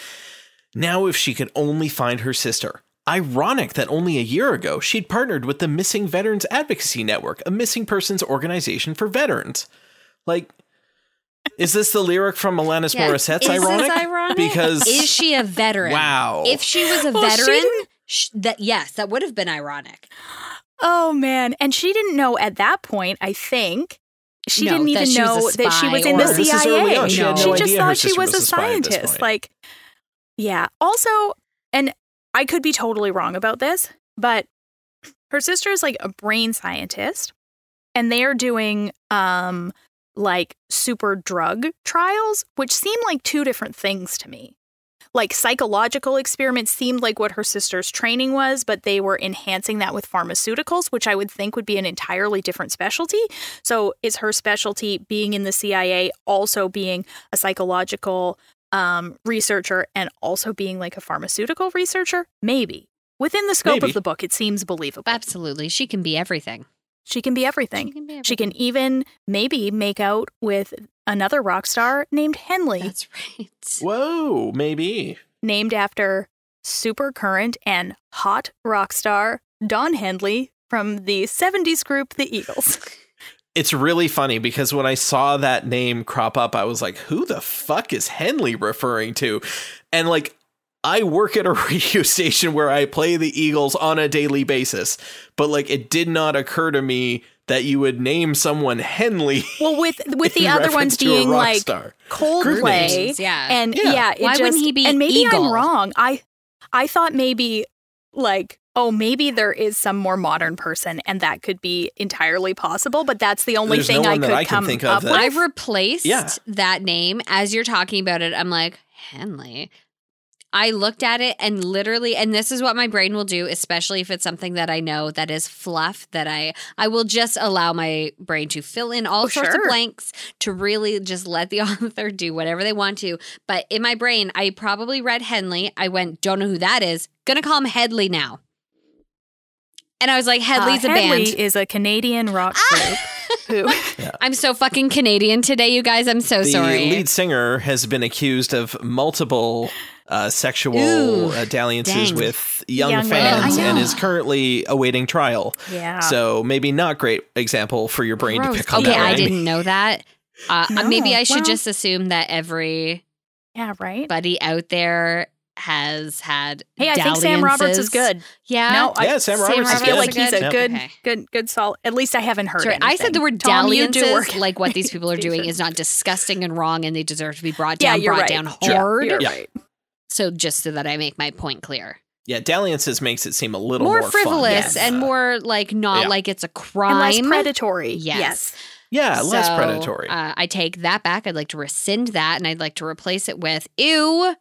Now, if she could only find her sister. Ironic that only a year ago she'd partnered with the Missing Veterans Advocacy Network, a missing persons organization for veterans. Like, is this the lyric from Alanis Yeah. Morissette's Is this ironic? ironic? Because Is she a veteran? wow. If she was a Well, veteran, didn't- sh- that yes, that would have been ironic. oh man and she didn't know at that point i think she No, didn't even she know that she was in the No, this is CIA. early on. She had no she just idea her thought she was, was a a spy at this scientist. Like, yeah. Also, and I could be totally wrong about this, but her sister is like a brain scientist, and they are doing um like super drug trials, which seem like two different things to me. Like psychological experiments seemed like what her sister's training was, but they were enhancing that with pharmaceuticals, which I would think would be an entirely different specialty. So, is her specialty being in the CIA also being a psychological um, researcher and also being like a pharmaceutical researcher? Maybe. Within the scope Maybe. of the book, it seems believable. Absolutely, she can be everything. She can be everything. She can be everything. She can even maybe make out with another rock star named Henley, That's right. Whoa, maybe. named after super current and hot rock star Don Henley from the 70s group The Eagles. (laughs) It's really funny because when I saw that name crop up, I was like, who the fuck is Henley referring to? And like, I work at a (laughs) radio station where I play the Eagles on a daily basis, but like, it did not occur to me that you would name someone Henley. Well, with (laughs) with the other ones being like star. Group Coldplay, yeah. and Yeah. yeah, it Why just, wouldn't he be And maybe Eagle? I'm wrong. I I thought maybe like oh maybe there is some more modern person and that could be entirely possible, but that's the only There's thing no I could I come think of up with. I've replaced Yeah. that name as you're talking about it. I'm like, Henley. I looked at it and literally, and this is what my brain will do, especially if it's something that I know that is fluff, that I I will just allow my brain to fill in all Oh, sorts of blanks to really just let the (laughs) author do whatever they want to. But in my brain, I probably read Henley. I went, don't know who that is. Gonna call him Hedley now. And I was like, Hedley's Uh, a Hedley band. is a Canadian rock group who (laughs) I'm so fucking Canadian today, you guys. I'm so the sorry. The lead singer has been accused of multiple uh, sexual Ooh, uh, dalliances dang. with young, Young fans and is currently awaiting trial. yeah. So maybe not great example for your brain Gross. to pick on okay, that. I didn't know that. Uh, (laughs) No, maybe I should well- just assume that every yeah, right. buddy out there has had. Hey, I think Sam Roberts is good. Yeah. No, I, Yeah, Sam Roberts I feel like he's a Yep. good, Okay. good, good solid. At least I haven't heard. Sorry, I said the word Tom, dalliances, like what these people are (laughs) doing is not disgusting and wrong, and they deserve to be brought Yeah, down, you're brought right. down Sure, hard. You're Yeah. right. So just so that I make my point clear, Yeah, dalliances makes it seem a little more, more, fun. frivolous Yes. and Uh, more like not yeah. like it's a And crime. less predatory. Yes. Yes. yeah, less So, predatory. Uh, I take that back. I'd like to rescind that, and I'd like to replace it with ew.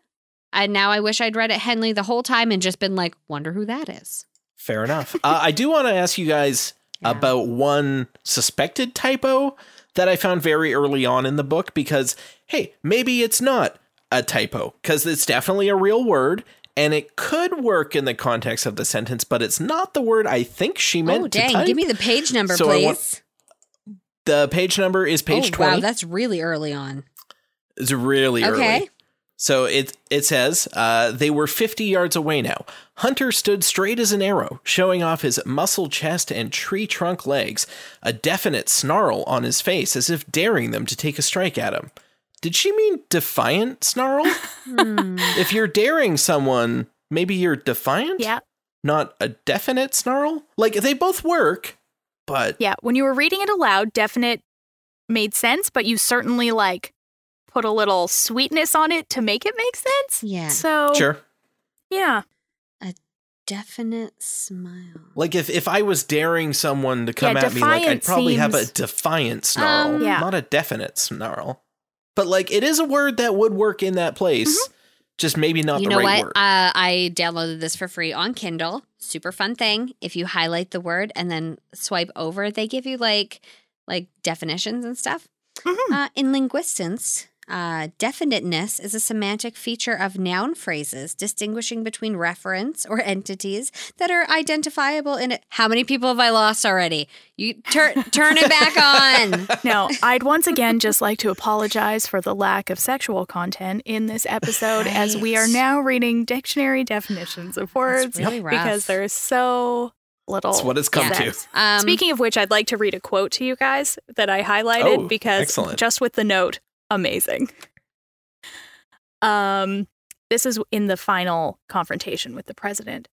And now I wish I'd read it Henley the whole time and just been like, wonder who that is. Fair enough. uh, I do want to ask you guys (laughs) Yeah. about one suspected typo that I found very early on in the book because, hey, maybe it's not a typo because it's definitely a real word and it could work in the context of the sentence, but it's not the word I think she meant oh dang! Give me the page number, So please. want- the page number is page oh 20. wow, that's really early on. It's really early. Okay. early. So it it says uh, they were 50 yards away now. Hunter stood straight as an arrow, showing off his muscle chest and tree trunk legs, a definite snarl on his face as if daring them to take a strike at him. Did she mean defiant snarl? (laughs) Hmm. if you're daring someone, maybe you're defiant? Yeah. Not a definite snarl? Like they both work, but Yeah. When you were reading it aloud, definite made sense, but you certainly like put a little sweetness on it to make it make sense. Yeah. So sure. yeah. A definite smile. Like if, if I was daring someone to come Yeah, at me, like I'd defiant probably have a seems- defiant snarl, Um, Yeah. not a definite snarl. But like it is a word that would work in that place, just maybe not you the know right what? word. Uh, I downloaded this for free on Kindle. Super fun thing. If you highlight the word and then swipe over, they give you like like definitions and stuff. Mhm. Uh, in linguistics, uh, definiteness is a semantic feature of noun phrases distinguishing between reference or entities that are identifiable in it. How many people have I lost already? You turn (laughs) turn it back on. Now, I'd once again just like to apologize for the lack of sexual content in this episode as we are now reading dictionary definitions of words really rough. because there's so little. That's what it's come to. Um, Speaking of which, I'd like to read a quote to you guys that I highlighted Oh, because excellent. just with the note, amazing. Um, this is in the final confrontation with the president.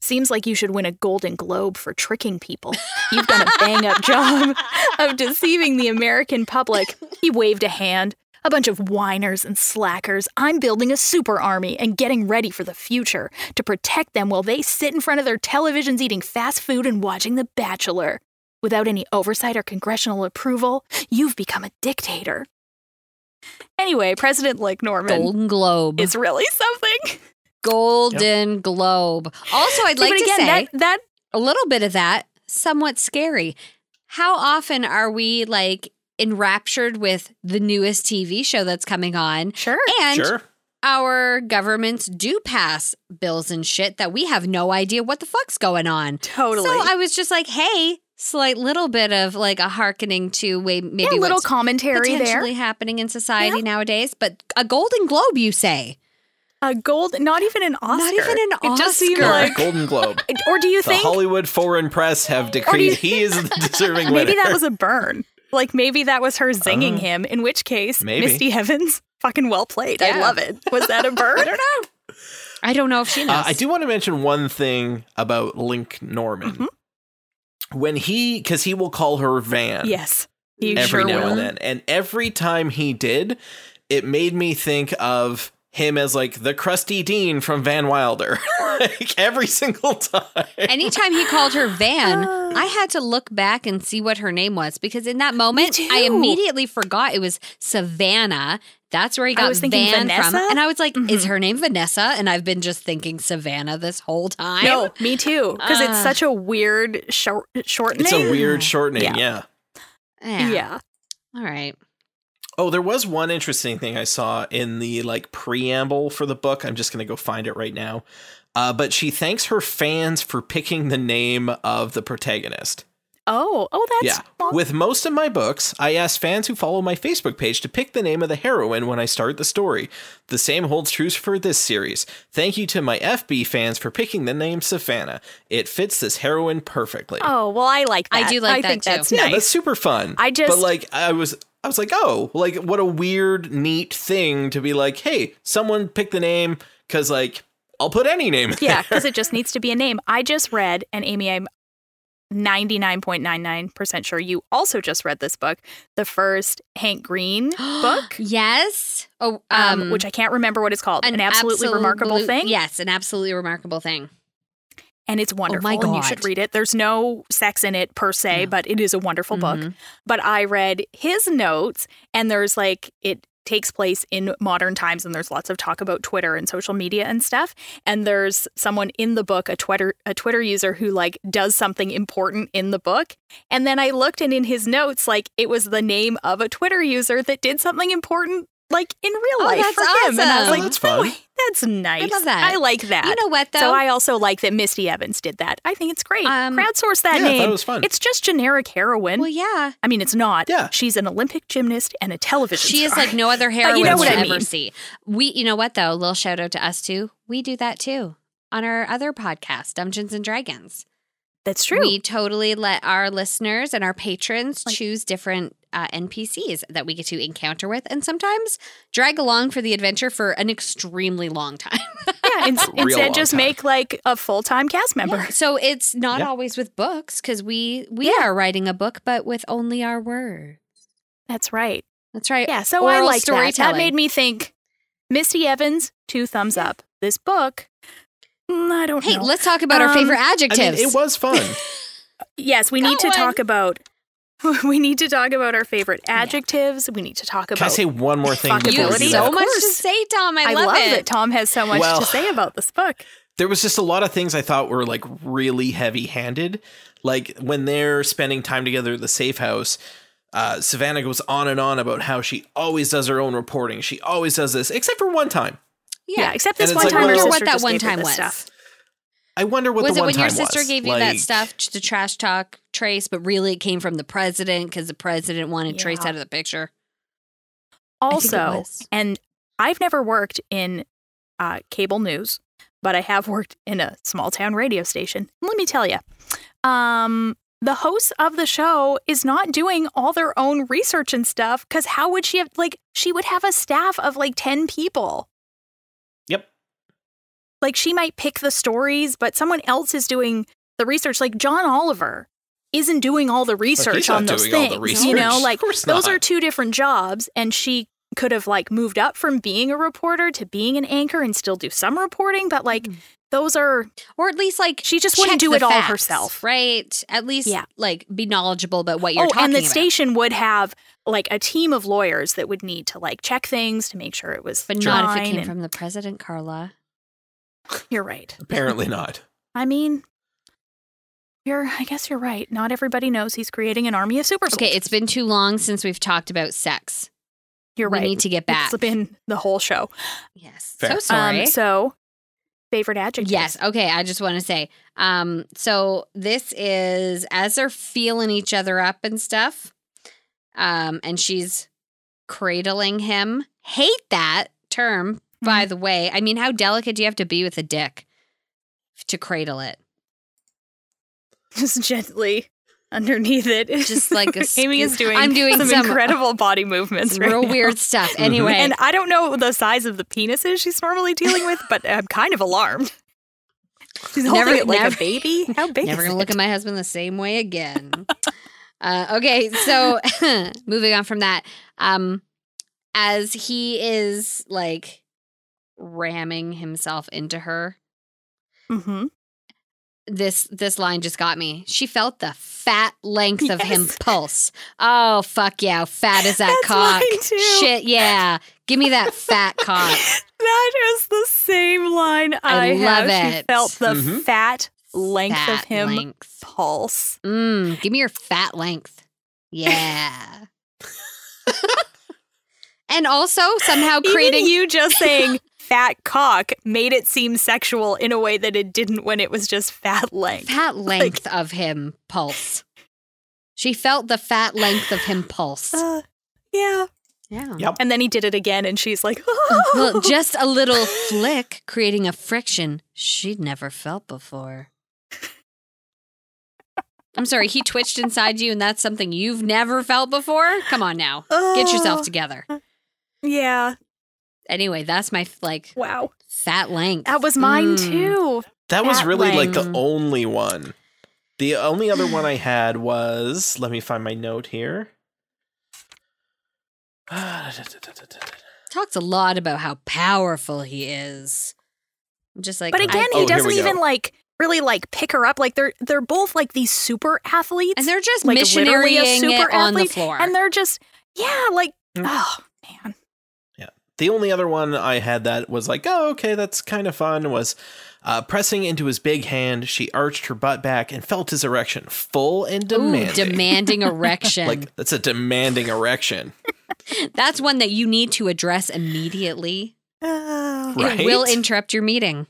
Seems like you should win a Golden Globe for tricking people. You've done a bang up job (laughs) of deceiving the American public. He waved a hand. A bunch of whiners and slackers. I'm building a super army and getting ready for the future to protect them while they sit in front of their televisions eating fast food and watching The Bachelor. Without any oversight or congressional approval, you've become a dictator. Anyway, President Link Norman Golden Globe. is really something. (laughs) Golden Globe. Also, I'd like but to again, say that, that a little bit of that somewhat scary. How often are we like enraptured with the newest TV show that's coming on? sure. And sure. our governments do pass bills and shit that we have no idea what the fuck's going on. Totally. So I was just like, hey, slight little bit of like a hearkening to way maybe yeah, a little what's commentary there. potentially happening in society nowadays. But a Golden Globe, you say? A gold, not even an Oscar. Not even an It just seemed Oscar. like, Golden Globe. (laughs) or do you think The think Hollywood Foreign Press have do you- decreed he is the (laughs) deserving winner. maybe that was a burn? Like maybe that was her zinging Uh, him. In which case, maybe. Misty Evans, (laughs) fucking well played. I love it. Was that a burn? I don't know. I don't know if she knows. Uh, I do want to mention one thing about Link Norman. Mm-hmm. When he, because he will call her Van yes, you every sure now will. and then. And every time he did, it made me think of him as like the crusty dean from Van Wilder, (laughs) like every single time. Anytime he called her Van, I had to look back and see what her name was because in that moment, I immediately forgot it was Savannah. That's where he I got was thinking Van from. And I was like, is Mhm. her name Vanessa? And I've been just thinking Savannah this whole time. No, me too. Because it's Ah. such a weird short short it's a weird shortening, Yeah. yeah. Yeah. yeah. All right. Oh, there was one interesting thing I saw in the like preamble for the book. I'm just going to go find it right now. Uh, but she thanks her fans for picking the name of the protagonist. Oh, oh, that's yeah. well, With most of my books, I ask fans who follow my Facebook page to pick the name of the heroine when I start the story. The same holds true for this series. Thank you to my FB fans for picking the name Savannah. It fits this heroine perfectly. Oh, well, I like that. I do like I that think too. that's yeah, nice. that's super fun. I just- but like I was I was like, oh, like what a weird, neat thing to be like, hey, someone pick the name because like I'll put any name. in yeah, because it just (laughs) needs to be a name. I just read, and Amy, I'm 99.99% sure you also just read this book, the first Hank Green (gasps) book, Yes. Oh, um, um, which I can't remember what it's called. An, absolutely remarkable thing. Yes, an absolutely remarkable thing. And it's wonderful. Oh my And you should read it. There's no sex in it per se, No. but it is a wonderful book. Mhm. But I read his notes, and there's like, it takes place in modern times, and there's lots of talk about Twitter and social media and stuff. And there's someone in the book, a Twitter, a Twitter user who like does something important in the book. And then I looked, and in his notes, like it was the name of a Twitter user that did something important. Like in real Oh, life that's for him, and I was like, Oh, that's "No fun. that's nice. love that. I like that. You know what though? So I also like that Misty Evans did that. I think it's great. Um, Crowdsource that Yeah, I name. it was fun. It's just generic heroine. well, yeah. I mean, it's not. Yeah. She's an Olympic gymnast and a television She is like no other heroine you know what I ever mean. see. We, you know what though? Little shout out to us too. We do that too on our other podcast, Dungeons and Dragons. That's true. We totally let our listeners and our patrons Like- choose different uh, NPCs that we get to encounter with, and sometimes drag along for the adventure for an extremely long time. (laughs) yeah, ins- Real instead just time. make like a full time cast member. Yeah, So it's not Yeah. always with books because we we Yeah. are writing a book, but with only our words. That's right. That's right. Yeah, so I like that. That made me think. Misty Evans, two thumbs up. This book, mm, I don't Hey, know. let's talk about our Um, favorite I adjectives. mean, it was fun. (laughs) yes, we need to Go talk about. (laughs) We need to talk about our favorite adjectives. We need to talk about. Can I say one more thing? Fuckability. before you have so that? much to say, Tom. I, I love, love it. that Tom has so much Well- to say about this book. there was just a lot of things I thought were like really heavy handed. Like when they're spending time together at the safe house, uh, Savannah goes on and on about how she always does her own reporting. She always does this, except for one time. Yeah, except this one it's like, time. her wonder what sister that one time was. Stuff. I wonder what the whole thing was the it one when your sister was. gave you that stuff to trash talk Trace, but really it came from the president because the president wanted Trace out of the picture? I think it Also, and I've never worked in uh, cable news, but I have worked in a small town radio station. Let me tell you, um, the host of the show is not doing all their own research and stuff because how would she have, like, she would have a staff of like 10 people. Yep. Like, she might pick the stories, but someone else is doing the research. Like, John Oliver isn't doing all the research not on those doing all things. You know, like, those not. are two different jobs and she could have like moved up from being a reporter to being an anchor and still do some reporting but like Mhm. those are Or at least like she just wouldn't do the it all herself right? At least Yeah. like be knowledgeable about what you're oh talking and the about. station would have like a team of lawyers that would need to like check things to make sure it was but not if it came and- from the president, Carla. You're right Apparently not. i mean you're i guess you're right not everybody knows he's creating an army of super soldiers Okay, it's been too long since we've talked about sex. you're we right We need to get back. it's been the whole show Yes. Fair. So sorry. um so favorite adjective Yes. Okay. I just want to say, um, so this is as they're feeling each other up and stuff, um, and she's cradling him. Hate that term, by the way. I mean, how delicate do you have to be with a dick to cradle it? just gently underneath it. (laughs) Just like a Amy is doing. I'm doing some, some- incredible body movements. Some right real now. weird stuff. Anyway, And I don't know the size of the penis is she's normally dealing with, but I'm kind of alarmed. She's holding Never- it like never- a baby. How big Never is gonna it? look at my husband the same way again. (laughs) uh, okay, so (laughs) moving on from that, um, as he is like ramming himself into her. Mm-hmm. This this line just got me. She felt the fat length of him pulse. Oh fuck yeah, how fat is (laughs) that That's cock? mine too. Shit yeah. Give me that fat (laughs) cock. That is the same line I, I love have. She it. felt the Mhm. fat length Fat of him length. pulse. Mm, give me your fat length. Yeah. (laughs) and also somehow creating Even you just saying fat cock made it seem sexual in a way that it didn't when it was just fat length. fat (laughs) length of him pulse. She felt the fat length of him pulse. Uh, yeah. Yeah. Yep. And then he did it again, and she's like, (laughs) Well, (laughs) just a little flick, creating a friction she'd never felt before. I'm sorry, he twitched inside you, and that's something you've never felt before? Come on now. Get yourself "Oh." together. Yeah. Anyway, that's my like Wow. fat length. That was mine Mm. too. That was Fat really like the only one. The only other one I (sighs) had was let me find my note here. (sighs) Talks a lot about how powerful he is. I'm just like But again, Oh, he here we doesn't go. even like really like pick her up. Like they're they're both like these super athletes. and they're just like literally a missionarying super it on the floor. and they're just yeah, like Mm. oh man. The only other one I had that was like, oh, okay, that's kind of fun was uh, pressing into his big hand. She arched her butt back and felt his erection full and Ooh, demanding. demanding (laughs) erection. like that's a demanding erection. (laughs) That's one that you need to address immediately. Oh. Right? It will interrupt your meeting.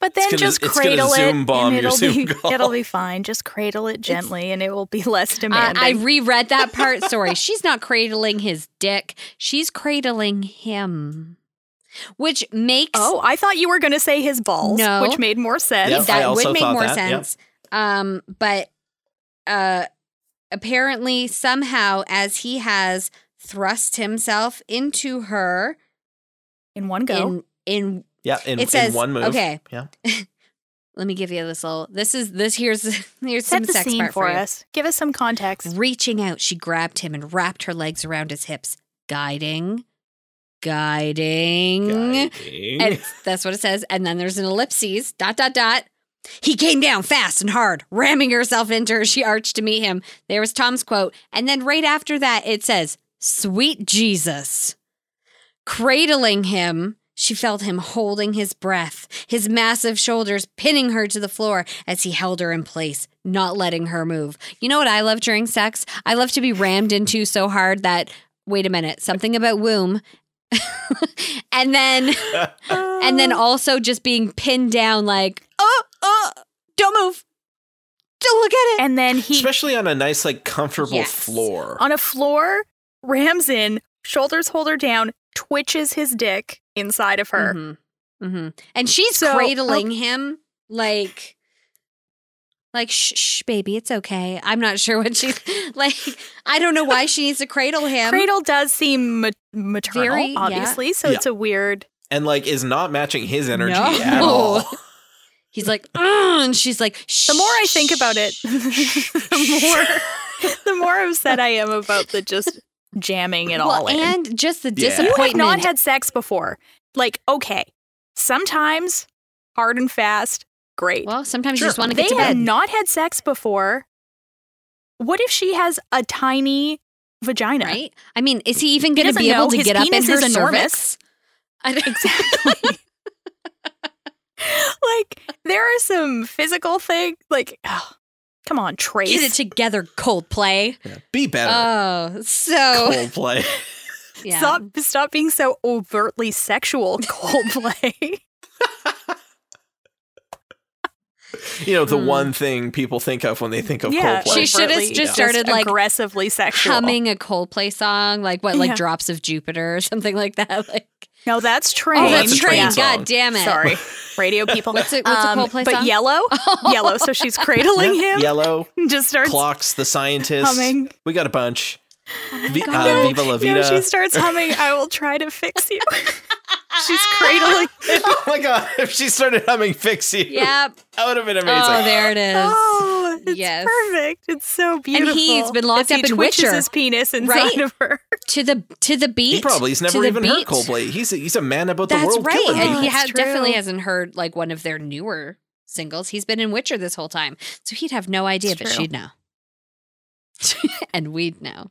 But then gonna- just cradle it, Zoom bomb and your it'll Zoom be call. it'll be fine. Just cradle it gently, and it will be less demanding. I reread that part. (laughs) Sorry, she's not cradling his dick. She's cradling him, which makes oh, I thought you were going to say his balls, No. which made more sense. Yep. I that also would make more that, yep. sense. Um, but uh, apparently, somehow, as he has thrust himself into her In one go. in in Yeah, in, It says- in one move. okay. Yeah. (laughs) let me give you this little. This is this here's (laughs) here's Set some the sex scene part for for you. us. Give us some context. Reaching out, she grabbed him and wrapped her legs around his hips, guiding, guiding. Guiding. And (laughs) that's what it says. And then there's an ellipses, dot, dot, dot. He came down fast and hard, ramming herself into her. She arched to meet him. There was Tom's quote. And then right after that, it says, Sweet Jesus. Cradling him, she felt him holding his breath, his massive shoulders pinning her to the floor as he held her in place, not letting her move. You know what I love during sex? I love to be rammed into so hard that, wait a minute, something about womb. (laughs) and then and then (laughs) also just being pinned down like oh oh don't move don't look at it and then he Especially on a nice, like, comfortable Yes. floor. on a floor rams in, shoulders hold her down, twitches his dick inside of her. Mhm. Mhm. and she's So, cradling him like like shh, shh baby it's okay i'm not sure what she's (laughs) like i don't know why she needs to cradle him Cradle does seem ma- maternal, Very, yeah. obviously, so Yeah. it's a weird. and, like, is not matching his energy No. at all. (laughs) he's like "Ugh," and she's like The more I think about it, (laughs) the more the more upset I am about the just jamming it well, all in. and just the Yeah. you have disappointment not had sex before. Like, okay, sometimes hard and fast, great. well sometimes Sure. you just want to they get to have bed not had sex before. What if she has a tiny vagina? right? I mean, is he even going to doesn't be able to his get up in penis her is enormous. cervix? Exactly. (laughs) (laughs) like there are some physical things. Like, oh, come on, Trace. Get it together, Coldplay. Yeah. Be better. Oh, so Coldplay. (laughs) yeah. Stop! Stop being so overtly sexual, (laughs) Coldplay. you know, the Hmm. one thing people think of when they think of yeah, Coldplay. She should have overtly just started, like, aggressively sexual. Humming a Coldplay song, like what, like Yeah. Drops of Jupiter or (laughs) something like that. Like, No, that's train. oh, that's that's train train. God damn it. Sorry, (laughs) radio people. What's it- what's a Um, Coldplay But song? yellow, (laughs) (laughs) yellow. So she's cradling Yeah. him. Yellow, Just starts clocks, the scientist. humming. We got a bunch. Vi- uh, God. Viva La No, she starts humming. I will try to fix you. (laughs) she's cradling. (laughs) oh my god! If she started humming "Fix You," Yep. that would have been amazing. Oh, there it is. Oh, It's Yes. perfect. It's so beautiful. And he's been locked As he up in twitches Witcher, his penis inside right? of her. (laughs) to the to the beat. He probably he's never the even heard. Coldplay. He's a, he's a man about the That's world. right, killing and people. he That's ha- definitely hasn't heard like one of their newer singles. He's been in Witcher this whole time, so he'd have no idea, It's but true. she'd know, and we'd know.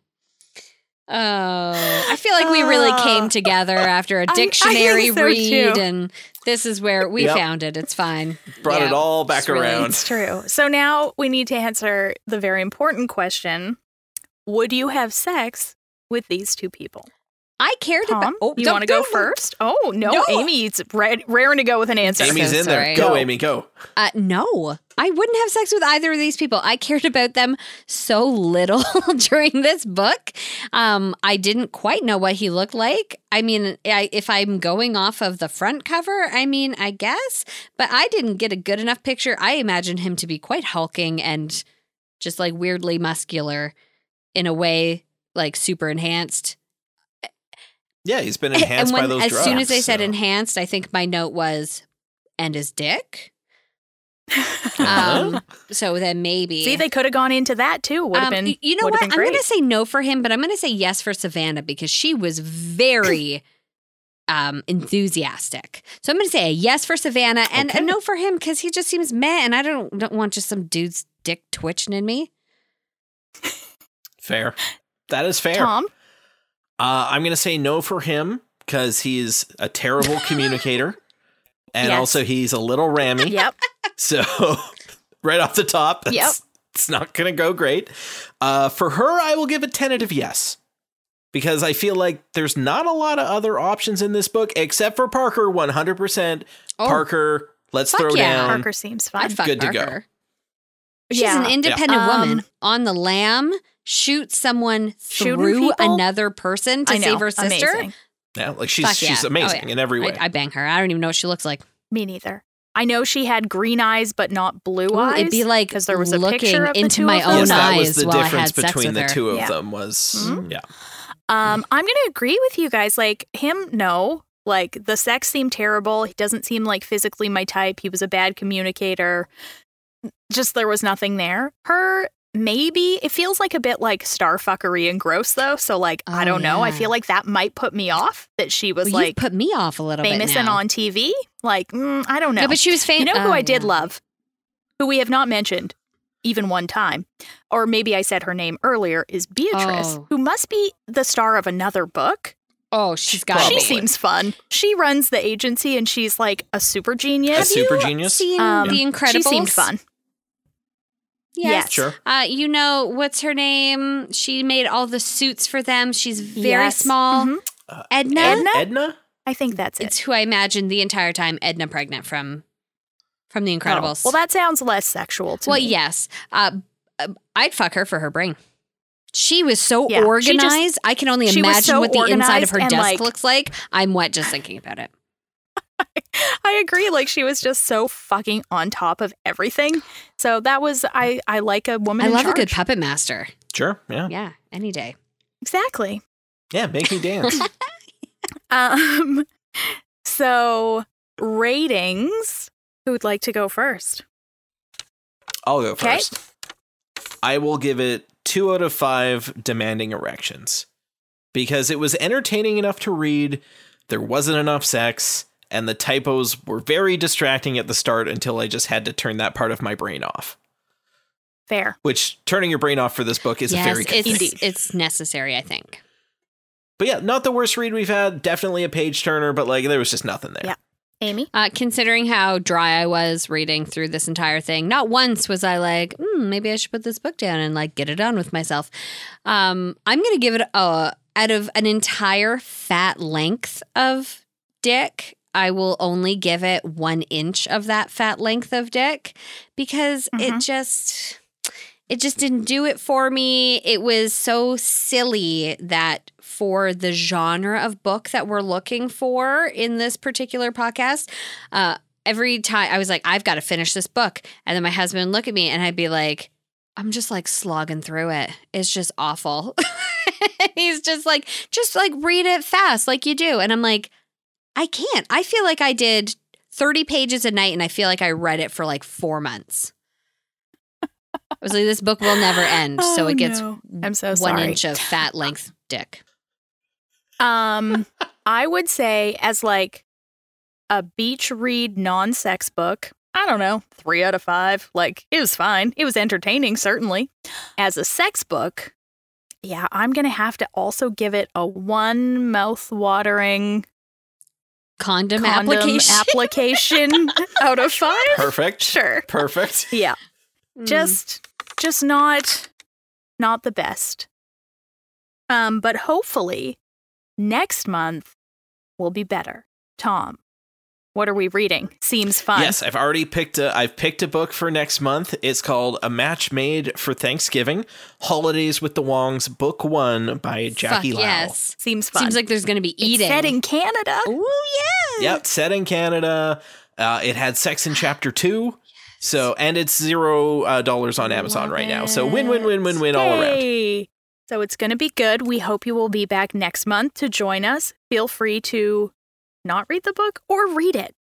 Oh, I feel like we really came together after a (laughs) I- I think dictionary so, read, too. and this is where we Yep. found it. It's fine. Brought Yeah, it all back it's really- around. It's true. So now we need to answer the very important question Would you have sex with these two people? I cared about. Tom, Oh, you want to go first? Oh, no. No. Amy's ra- raring to go with an answer. Amy's so in there. sorry. Go, Go. Amy, go. Uh, no, I wouldn't have sex with either of these people. I cared about them so little (laughs) during this book. Um, I didn't quite know what he looked like. I mean, I, if I'm going off of the front cover, I mean, I guess, but I didn't get a good enough picture. I imagined him to be quite hulking and just like weirdly muscular in a way, like super enhanced. Yeah, he's been enhanced when, by those as drugs. soon as I said enhanced, I think my note was, and his dick. Uh-huh. Um, so then maybe. See, they could have gone into that too. Would have Um, been. you know what? I'm going to say no for him, but I'm going to say yes for Savannah because she was very (clears throat) um, enthusiastic. So I'm going to say a yes for Savannah and Okay. a no for him because he just seems meh, and I don't don't want just some dude's dick twitching in me. fair. That is fair. Tom. Uh, I'm going to say no for him because he's a terrible (laughs) communicator. And Yes. also, he's a little rammy. Yep. So, (laughs) right off the top, that's, Yep. it's not going to go great. Uh, for her, I will give a tentative yes. Because I feel like there's not a lot of other options in this book except for Parker, 100%. Oh, Parker, let's fuck throw yeah. down. Parker seems fine. I'd fuck good to go. She's Yeah. an independent Yeah. woman Um, on the lam. Shoot someone Shooting through people? another person to save her sister. Amazing. Yeah, like she's Fuck yeah. she's Oh, amazing yeah. in every way. I, I bang her. I don't even know what she looks like. Me neither. I know she had green eyes, but not blue Ooh, eyes. it'd be like 'cause there was a looking picture of the into two my of own yes, that was the while I difference had sex between the her. two of Yeah. them was Mhm. yeah. Um, I'm gonna agree with you guys. Like him, no. Like the sex seemed terrible. He doesn't seem like physically my type. He was a bad communicator. Just there was nothing there. Her, maybe it feels like a bit like starfuckery and gross though. So like I Oh, don't know. I feel like that might put me off. That she was Well, like put me off a little bit. famous bit and on TV. Like mm, I don't know. No, but she was famous. You know who I did love? Who we have not mentioned even one time, or maybe I said her name earlier, is Beatrice, Oh. who must be the star of another book. Oh, she's got. Probably. She seems fun. She runs the agency and she's like a super genius. A genius. super genius. Seen Um, The Incredibles. She seemed fun. Yes. Yes. Sure. Uh, you know what's her name? She made all the suits for them. She's very Yes. small. Mhm. Edna. Edna? Edna? I think that's it. It's who I imagined the entire time. Edna pregnant from from The Incredibles. Oh, well, that sounds less sexual to well, me. Well, yes. Uh, uh, I'd fuck her for her brain. She was so Yeah, she just- organized. I can only imagine so what the inside of her desk like- looks like. I'm wet just thinking about it. I agree. Like she was just so fucking on top of everything. So that was I. I like a woman. I in love a good puppet master. Sure. Yeah. Yeah, any day. Exactly. Yeah. Make me dance. (laughs) Um. So ratings. Who'd like to go first? I'll go Okay. first. I will give it two out of five demanding erections because it was entertaining enough to read. There wasn't enough sex, and the typos were very distracting at the start until I just had to turn that part of my brain off. Fair. Which turning your brain off for this book is yes, a very good it's thing. it's necessary. I think. But yeah, not the worst read we've had. Definitely a page turner, but like there was just nothing there. Yeah. Amy. Uh, considering how dry I was reading through this entire thing, not once was I like, hmm, maybe I should put this book down and like get it on with myself. Um, I'm gonna give it a out of an entire fat length of dick. I will only give it one inch of that fat length of dick because it Mhm. just it just didn't do it for me. It was so silly that for the genre of book that we're looking for in this particular podcast, uh, every time I was like, I've got to finish this book. And then my husband would look at me and I'd be like, I'm just like slogging through it. It's just awful. (laughs) He's just like, just like read it fast like you do. And I'm like, I can't. I feel like I did 30 pages a night and I feel like I read it for like four months. I was like, this book will never end. so Oh, it gets no. I'm so one sorry. inch of fat length dick. Um, I would say as like a beach read non-sex book. I don't know, three out of five. Like it was fine. It was entertaining, certainly. As a sex book, yeah, I'm gonna have to also give it a one mouth-watering Condom, condom application. (laughs) application out of five. Perfect. Sure. Perfect. (laughs) Yeah. Mm. just just not not the best um but hopefully next month will be better tom what are we reading seems fun Yes, I've already picked a I've picked a book for next month. It's called A Match Made for Thanksgiving: Holidays with the Wongs, Book 1 by Jackie Fuck Lau. yes. seems fun Seems like there's going to be It's eating. set in canada Oh, yeah. Yep, set in Canada. Uh, it had sex in chapter 2. So, and it's zero uh, dollars on Amazon Love right now. So, win, win, win, win, win all around. So it's going to be good we hope you will be back next month to join us feel free to not read the book or read it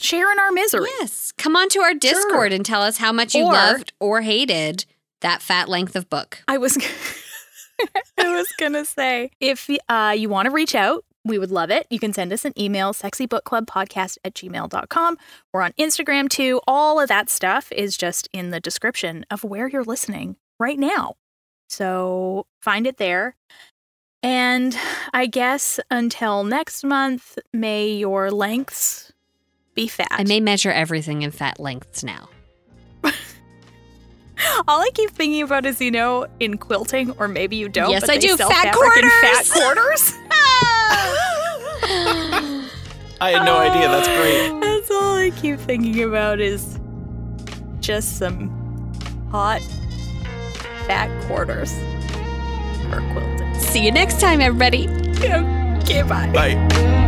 share in our misery Yes. Come on to our Discord and tell us how much you Or- loved or hated that fat length of book. I was (laughs) I was gonna say if uh, you want to reach out, we would love it. You can send us an email, sexybookclubpodcast at gmail.com. We're on Instagram too. All of that stuff is just in the description of where you're listening right now. So find it there. And I guess until next month, may your lengths be fat. I may measure everything in fat lengths now. (laughs) All I keep thinking about is, you know, in quilting, or maybe you don't. Yes, but I they do. sell Fat fabric in quarters. Fat quarters. (laughs) (laughs) I had no idea. That's great. That's all I keep thinking about is just some hot fat quarters for quilting. See you next time, everybody. (laughs) Okay, bye. Bye.